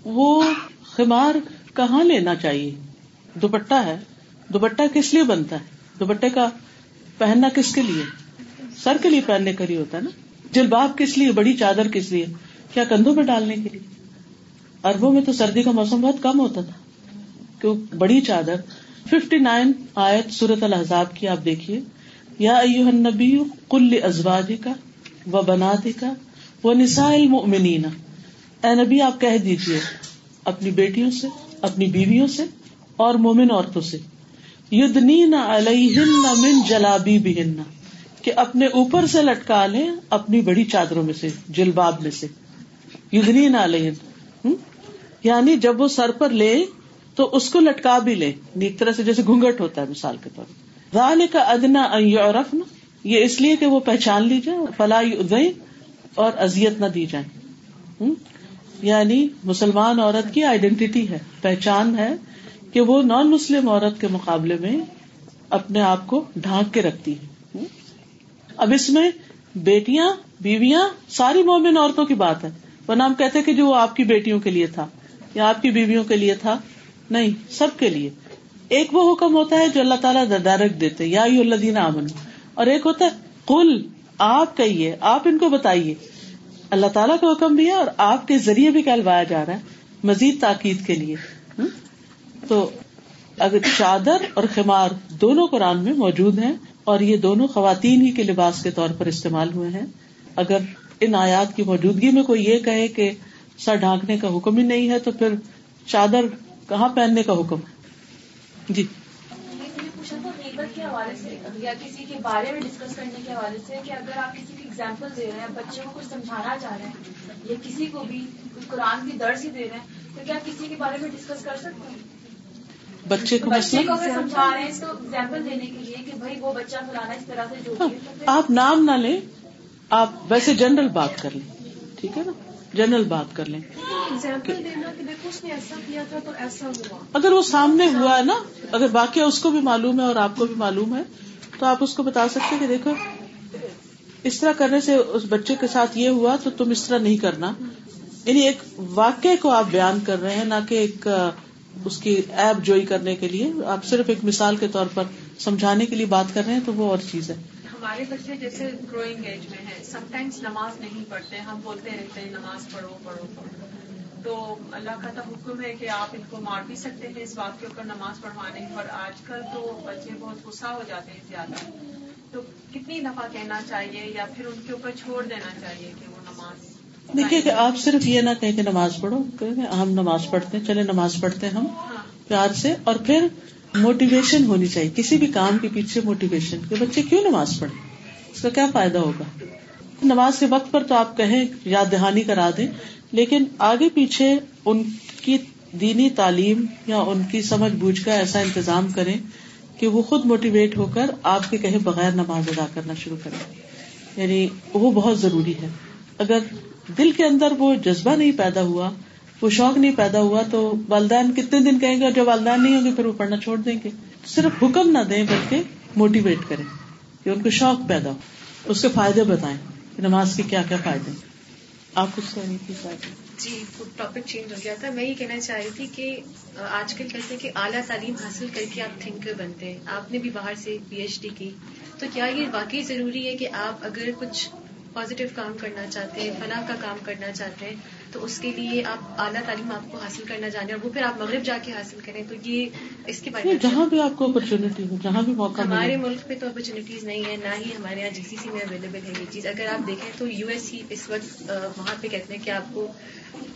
Speaker 1: وہ خمار کہاں لینا چاہیے؟ دوپٹہ ہے۔ دوپٹہ کس لیے بنتا ہے؟ دوپٹے کا پہننا کس کے لیے؟ سر کے لیے پہننے کا لیے ہوتا ہے نا۔ جلباب کس لیے؟ بڑی چادر کس لیے؟ کیا کندھوں پہ ڈالنے کے لیے؟ اربوں میں تو سردی کا موسم بہت کم ہوتا تھا۔ کیوں؟ بڑی چادر۔ ففٹی نائن آیت سورت الحضاب کی آپ دیکھیے۔ یا نبی کل ازواج کا و بناتے کا وہ نسائل المؤمنین۔ اے نبی، آپ کہہ دیجیے اپنی بیٹیوں سے اپنی بیویوں سے اور مومن عورتوں سے۔ یدنین علیہن من جلابی بہن کہ اپنے اوپر سے لٹکا لیں اپنی بڑی چادروں میں سے، جلباب میں سے۔ یدنین علیہن یعنی جب وہ سر پر لے تو اس کو لٹکا بھی لے۔ ایک طرح سے جیسے گھونگٹ ہوتا ہے مثال کے طور پر۔ رال کا ادنا یورف یہ اس لیے کہ وہ پہچان لی جائے فلاح اور ازیت نہ دی جائے۔ یعنی مسلمان عورت کی آئیڈینٹی ہے، پہچان ہے کہ وہ نان مسلم عورت کے مقابلے میں اپنے آپ کو ڈھانک کے رکھتی ہے۔ اب اس میں بیٹیاں، بیویاں، ساری مومن عورتوں کی بات ہے۔ وہ نام کہتے کہ جو وہ آپ کی بیٹیوں کے لیے تھا یا آپ کی بیویوں کے لیے تھا، نہیں، سب کے لیے۔ ایک وہ حکم ہوتا ہے جو اللہ تعالیٰ ڈائریکٹ دیتے یا اللہ دینا امن اور ایک ہوتا ہے کل آپ کہیے، آپ ان کو بتائیے۔ اللہ تعالیٰ کا حکم بھی ہے اور آپ کے ذریعے بھی کہلوایا جا رہا ہے مزید تاکید کے لیے۔ تو اگر چادر اور خمار دونوں قرآن میں موجود ہیں اور یہ دونوں خواتین ہی کے لباس کے طور پر استعمال ہوئے ہیں، اگر ان آیات کی موجودگی میں کوئی یہ کہے کہ سر ڈھانکنے کا حکم ہی نہیں ہے تو پھر چادر کہاں پہننے کا حکم؟ ہے جی
Speaker 7: کے حوالے سے، یا کسی کے بارے میں ڈسکس کرنے کے حوالے سے کہ اگر آپ کسی ایگزامپل دے رہے ہیں بچوں کو سمجھانا چاہ رہے ہیں۔ یا کسی کو بھی قرآن کی درس ہی دے رہے ہیں۔ تو کیا کسی کے بارے میں ڈسکس کر سکتے ہیں؟
Speaker 1: بچے کو
Speaker 7: بچے کو اگر سمجھا رہے ہیں تو ایگزامپل دینے کے لیے کہ بھائی وہ بچہ فلانا اس طرح سے جو
Speaker 1: آپ نام نہ لیں آپ ویسے جنرل بات کر لیں ٹھیک ہے نا؟ جنرل بات کر لیں۔ اگر وہ سامنے ہوا ہے نا اگر واقعہ اس کو بھی معلوم ہے اور آپ کو بھی معلوم ہے تو آپ اس کو بتا سکتے کہ دیکھو اس طرح کرنے سے اس بچے کے ساتھ یہ ہوا تو تم اس طرح نہیں کرنا۔ یعنی ایک واقعے کو آپ بیان کر رہے ہیں، نہ کہ ایک اس کی ایپ جوئی کرنے کے لیے۔ آپ صرف ایک مثال کے طور پر سمجھانے کے لیے بات کر رہے ہیں تو وہ اور چیز ہے۔
Speaker 2: ہمارے بچے جیسے گروئنگ ایج میں ہیں سم ٹائمس نماز نہیں پڑھتے، ہم بولتے رہتے ہیں، نماز پڑھو پڑھو پڑھو۔ تو اللہ کا تو حکم ہے کہ آپ ان کو مار بھی سکتے ہیں، اس بات کے اوپر نماز پڑھوانے اور آج کل تو بچے بہت غصہ ہو جاتے ہیں زیادہ۔ تو کتنی دفعہ کہنا چاہیے یا پھر ان کے اوپر چھوڑ دینا چاہیے کہ وہ نماز
Speaker 1: دیکھیے کہ آپ صرف یہ نہ کہ نماز پڑھو ہم نماز پڑھتے ہیں چلے نماز پڑھتے ہیں ہم ہاں۔ پیار سے اور پھر موٹیویشن ہونی چاہیے کسی بھی کام کے پیچھے موٹیویشن کہ بچے کیوں نماز پڑھے اس کا کیا فائدہ ہوگا؟ نماز کے وقت پر تو آپ کہیں یاد دہانی کرا دیں لیکن آگے پیچھے ان کی دینی تعلیم یا ان کی سمجھ بوجھ کا ایسا انتظام کریں کہ وہ خود موٹیویٹ ہو کر آپ کے کہیں بغیر نماز ادا کرنا شروع کریں یعنی وہ بہت ضروری ہے۔ اگر دل کے اندر وہ جذبہ نہیں پیدا ہوا، وہ شوق نہیں پیدا ہوا، تو والدین کتنے دن کہیں گے اور جب والدین نہیں ہوں گے، پھر وہ پڑھنا چھوڑ دیں گے۔ صرف حکم نہ دیں، بلکہ موٹیویٹ کریں کہ ان کو شوق پیدا ہو، اس کے فائدے بتائیں کہ نماز کے کیا کیا فائدے آپ کچھ کہنے کی
Speaker 8: جی ٹاپک چینج ہو گیا تھا۔ میں یہ کہنا چاہ رہی تھی کہ آج کل کہتے ہیں کہ اعلیٰ تعلیم حاصل کر کے آپ تھنکر بنتے ہیں۔ آپ نے بھی باہر سے پی ایچ ڈی کی۔ تو کیا یہ واقعی ضروری ہے کہ آپ اگر کچھ پازیٹو کام کرنا چاہتے ہیں فلاح کا کام کرنا چاہتے ہیں تو اس کے لیے آپ اعلیٰ تعلیم آپ کو حاصل کرنا جانے اور وہ پھر آپ مغرب جا کے حاصل کریں تو یہ اس کے بارے میں
Speaker 1: جہاں بھی آپ کو اپرچونٹی ہو جہاں بھی موقع
Speaker 8: ہمارے ملک میں تو اپرچونیٹیز نہیں ہے نہ ہی ہمارے یہاں جی سی سی میں اویلیبل ہے یہ چیز۔ اگر آپ دیکھیں تو یو ایس سی اس وقت وہاں پہ کہتے ہیں کہ آپ کو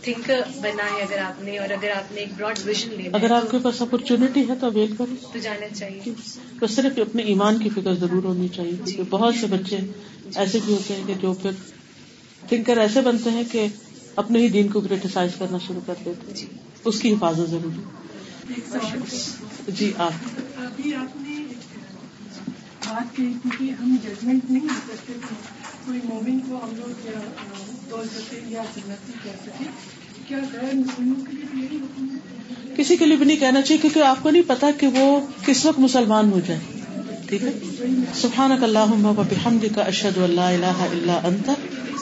Speaker 8: تھنکر بننا ہے اگر آپ نے اور اگر آپ نے ایک براڈ ویژن لینا
Speaker 1: اگر آپ کے پاس اپرچونٹی ہے تو اویل کریں۔
Speaker 8: تو جانا چاہیے۔
Speaker 1: بس صرف اپنے ایمان کی فکر ضرور ہونی چاہیے کیونکہ بہت سے بچے ایسے بھی ہوتے ہیں کہ جو پھر تھنکر ایسے بنتے ہیں کہ اپنے ہی دین کو کریٹیسائز کرنا شروع کر دیتے
Speaker 8: جی۔
Speaker 1: ہیں اس کی حفاظت ضروری جی آپ۔
Speaker 9: ابھی آپ نے بات کی تھی کہ ہم ججمنٹ نہیں کر سکتے کوئی مومن کو ہم لوگ یا بول سکتے یا جنتی کہہ سکے؟ کیا غیر مسلموں کے لیے بھی یہی حکم ہے؟
Speaker 1: کسی کے لیے بھی نہیں کہنا چاہیے کیونکہ آپ کو نہیں پتا کہ وہ کس وقت مسلمان ہو جائے۔ ٹھیک ہے؟ سبحانک اللہم و بحمدک اشہد ان لا الہ الا انت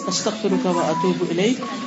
Speaker 1: استغفرک و اتوب الیک۔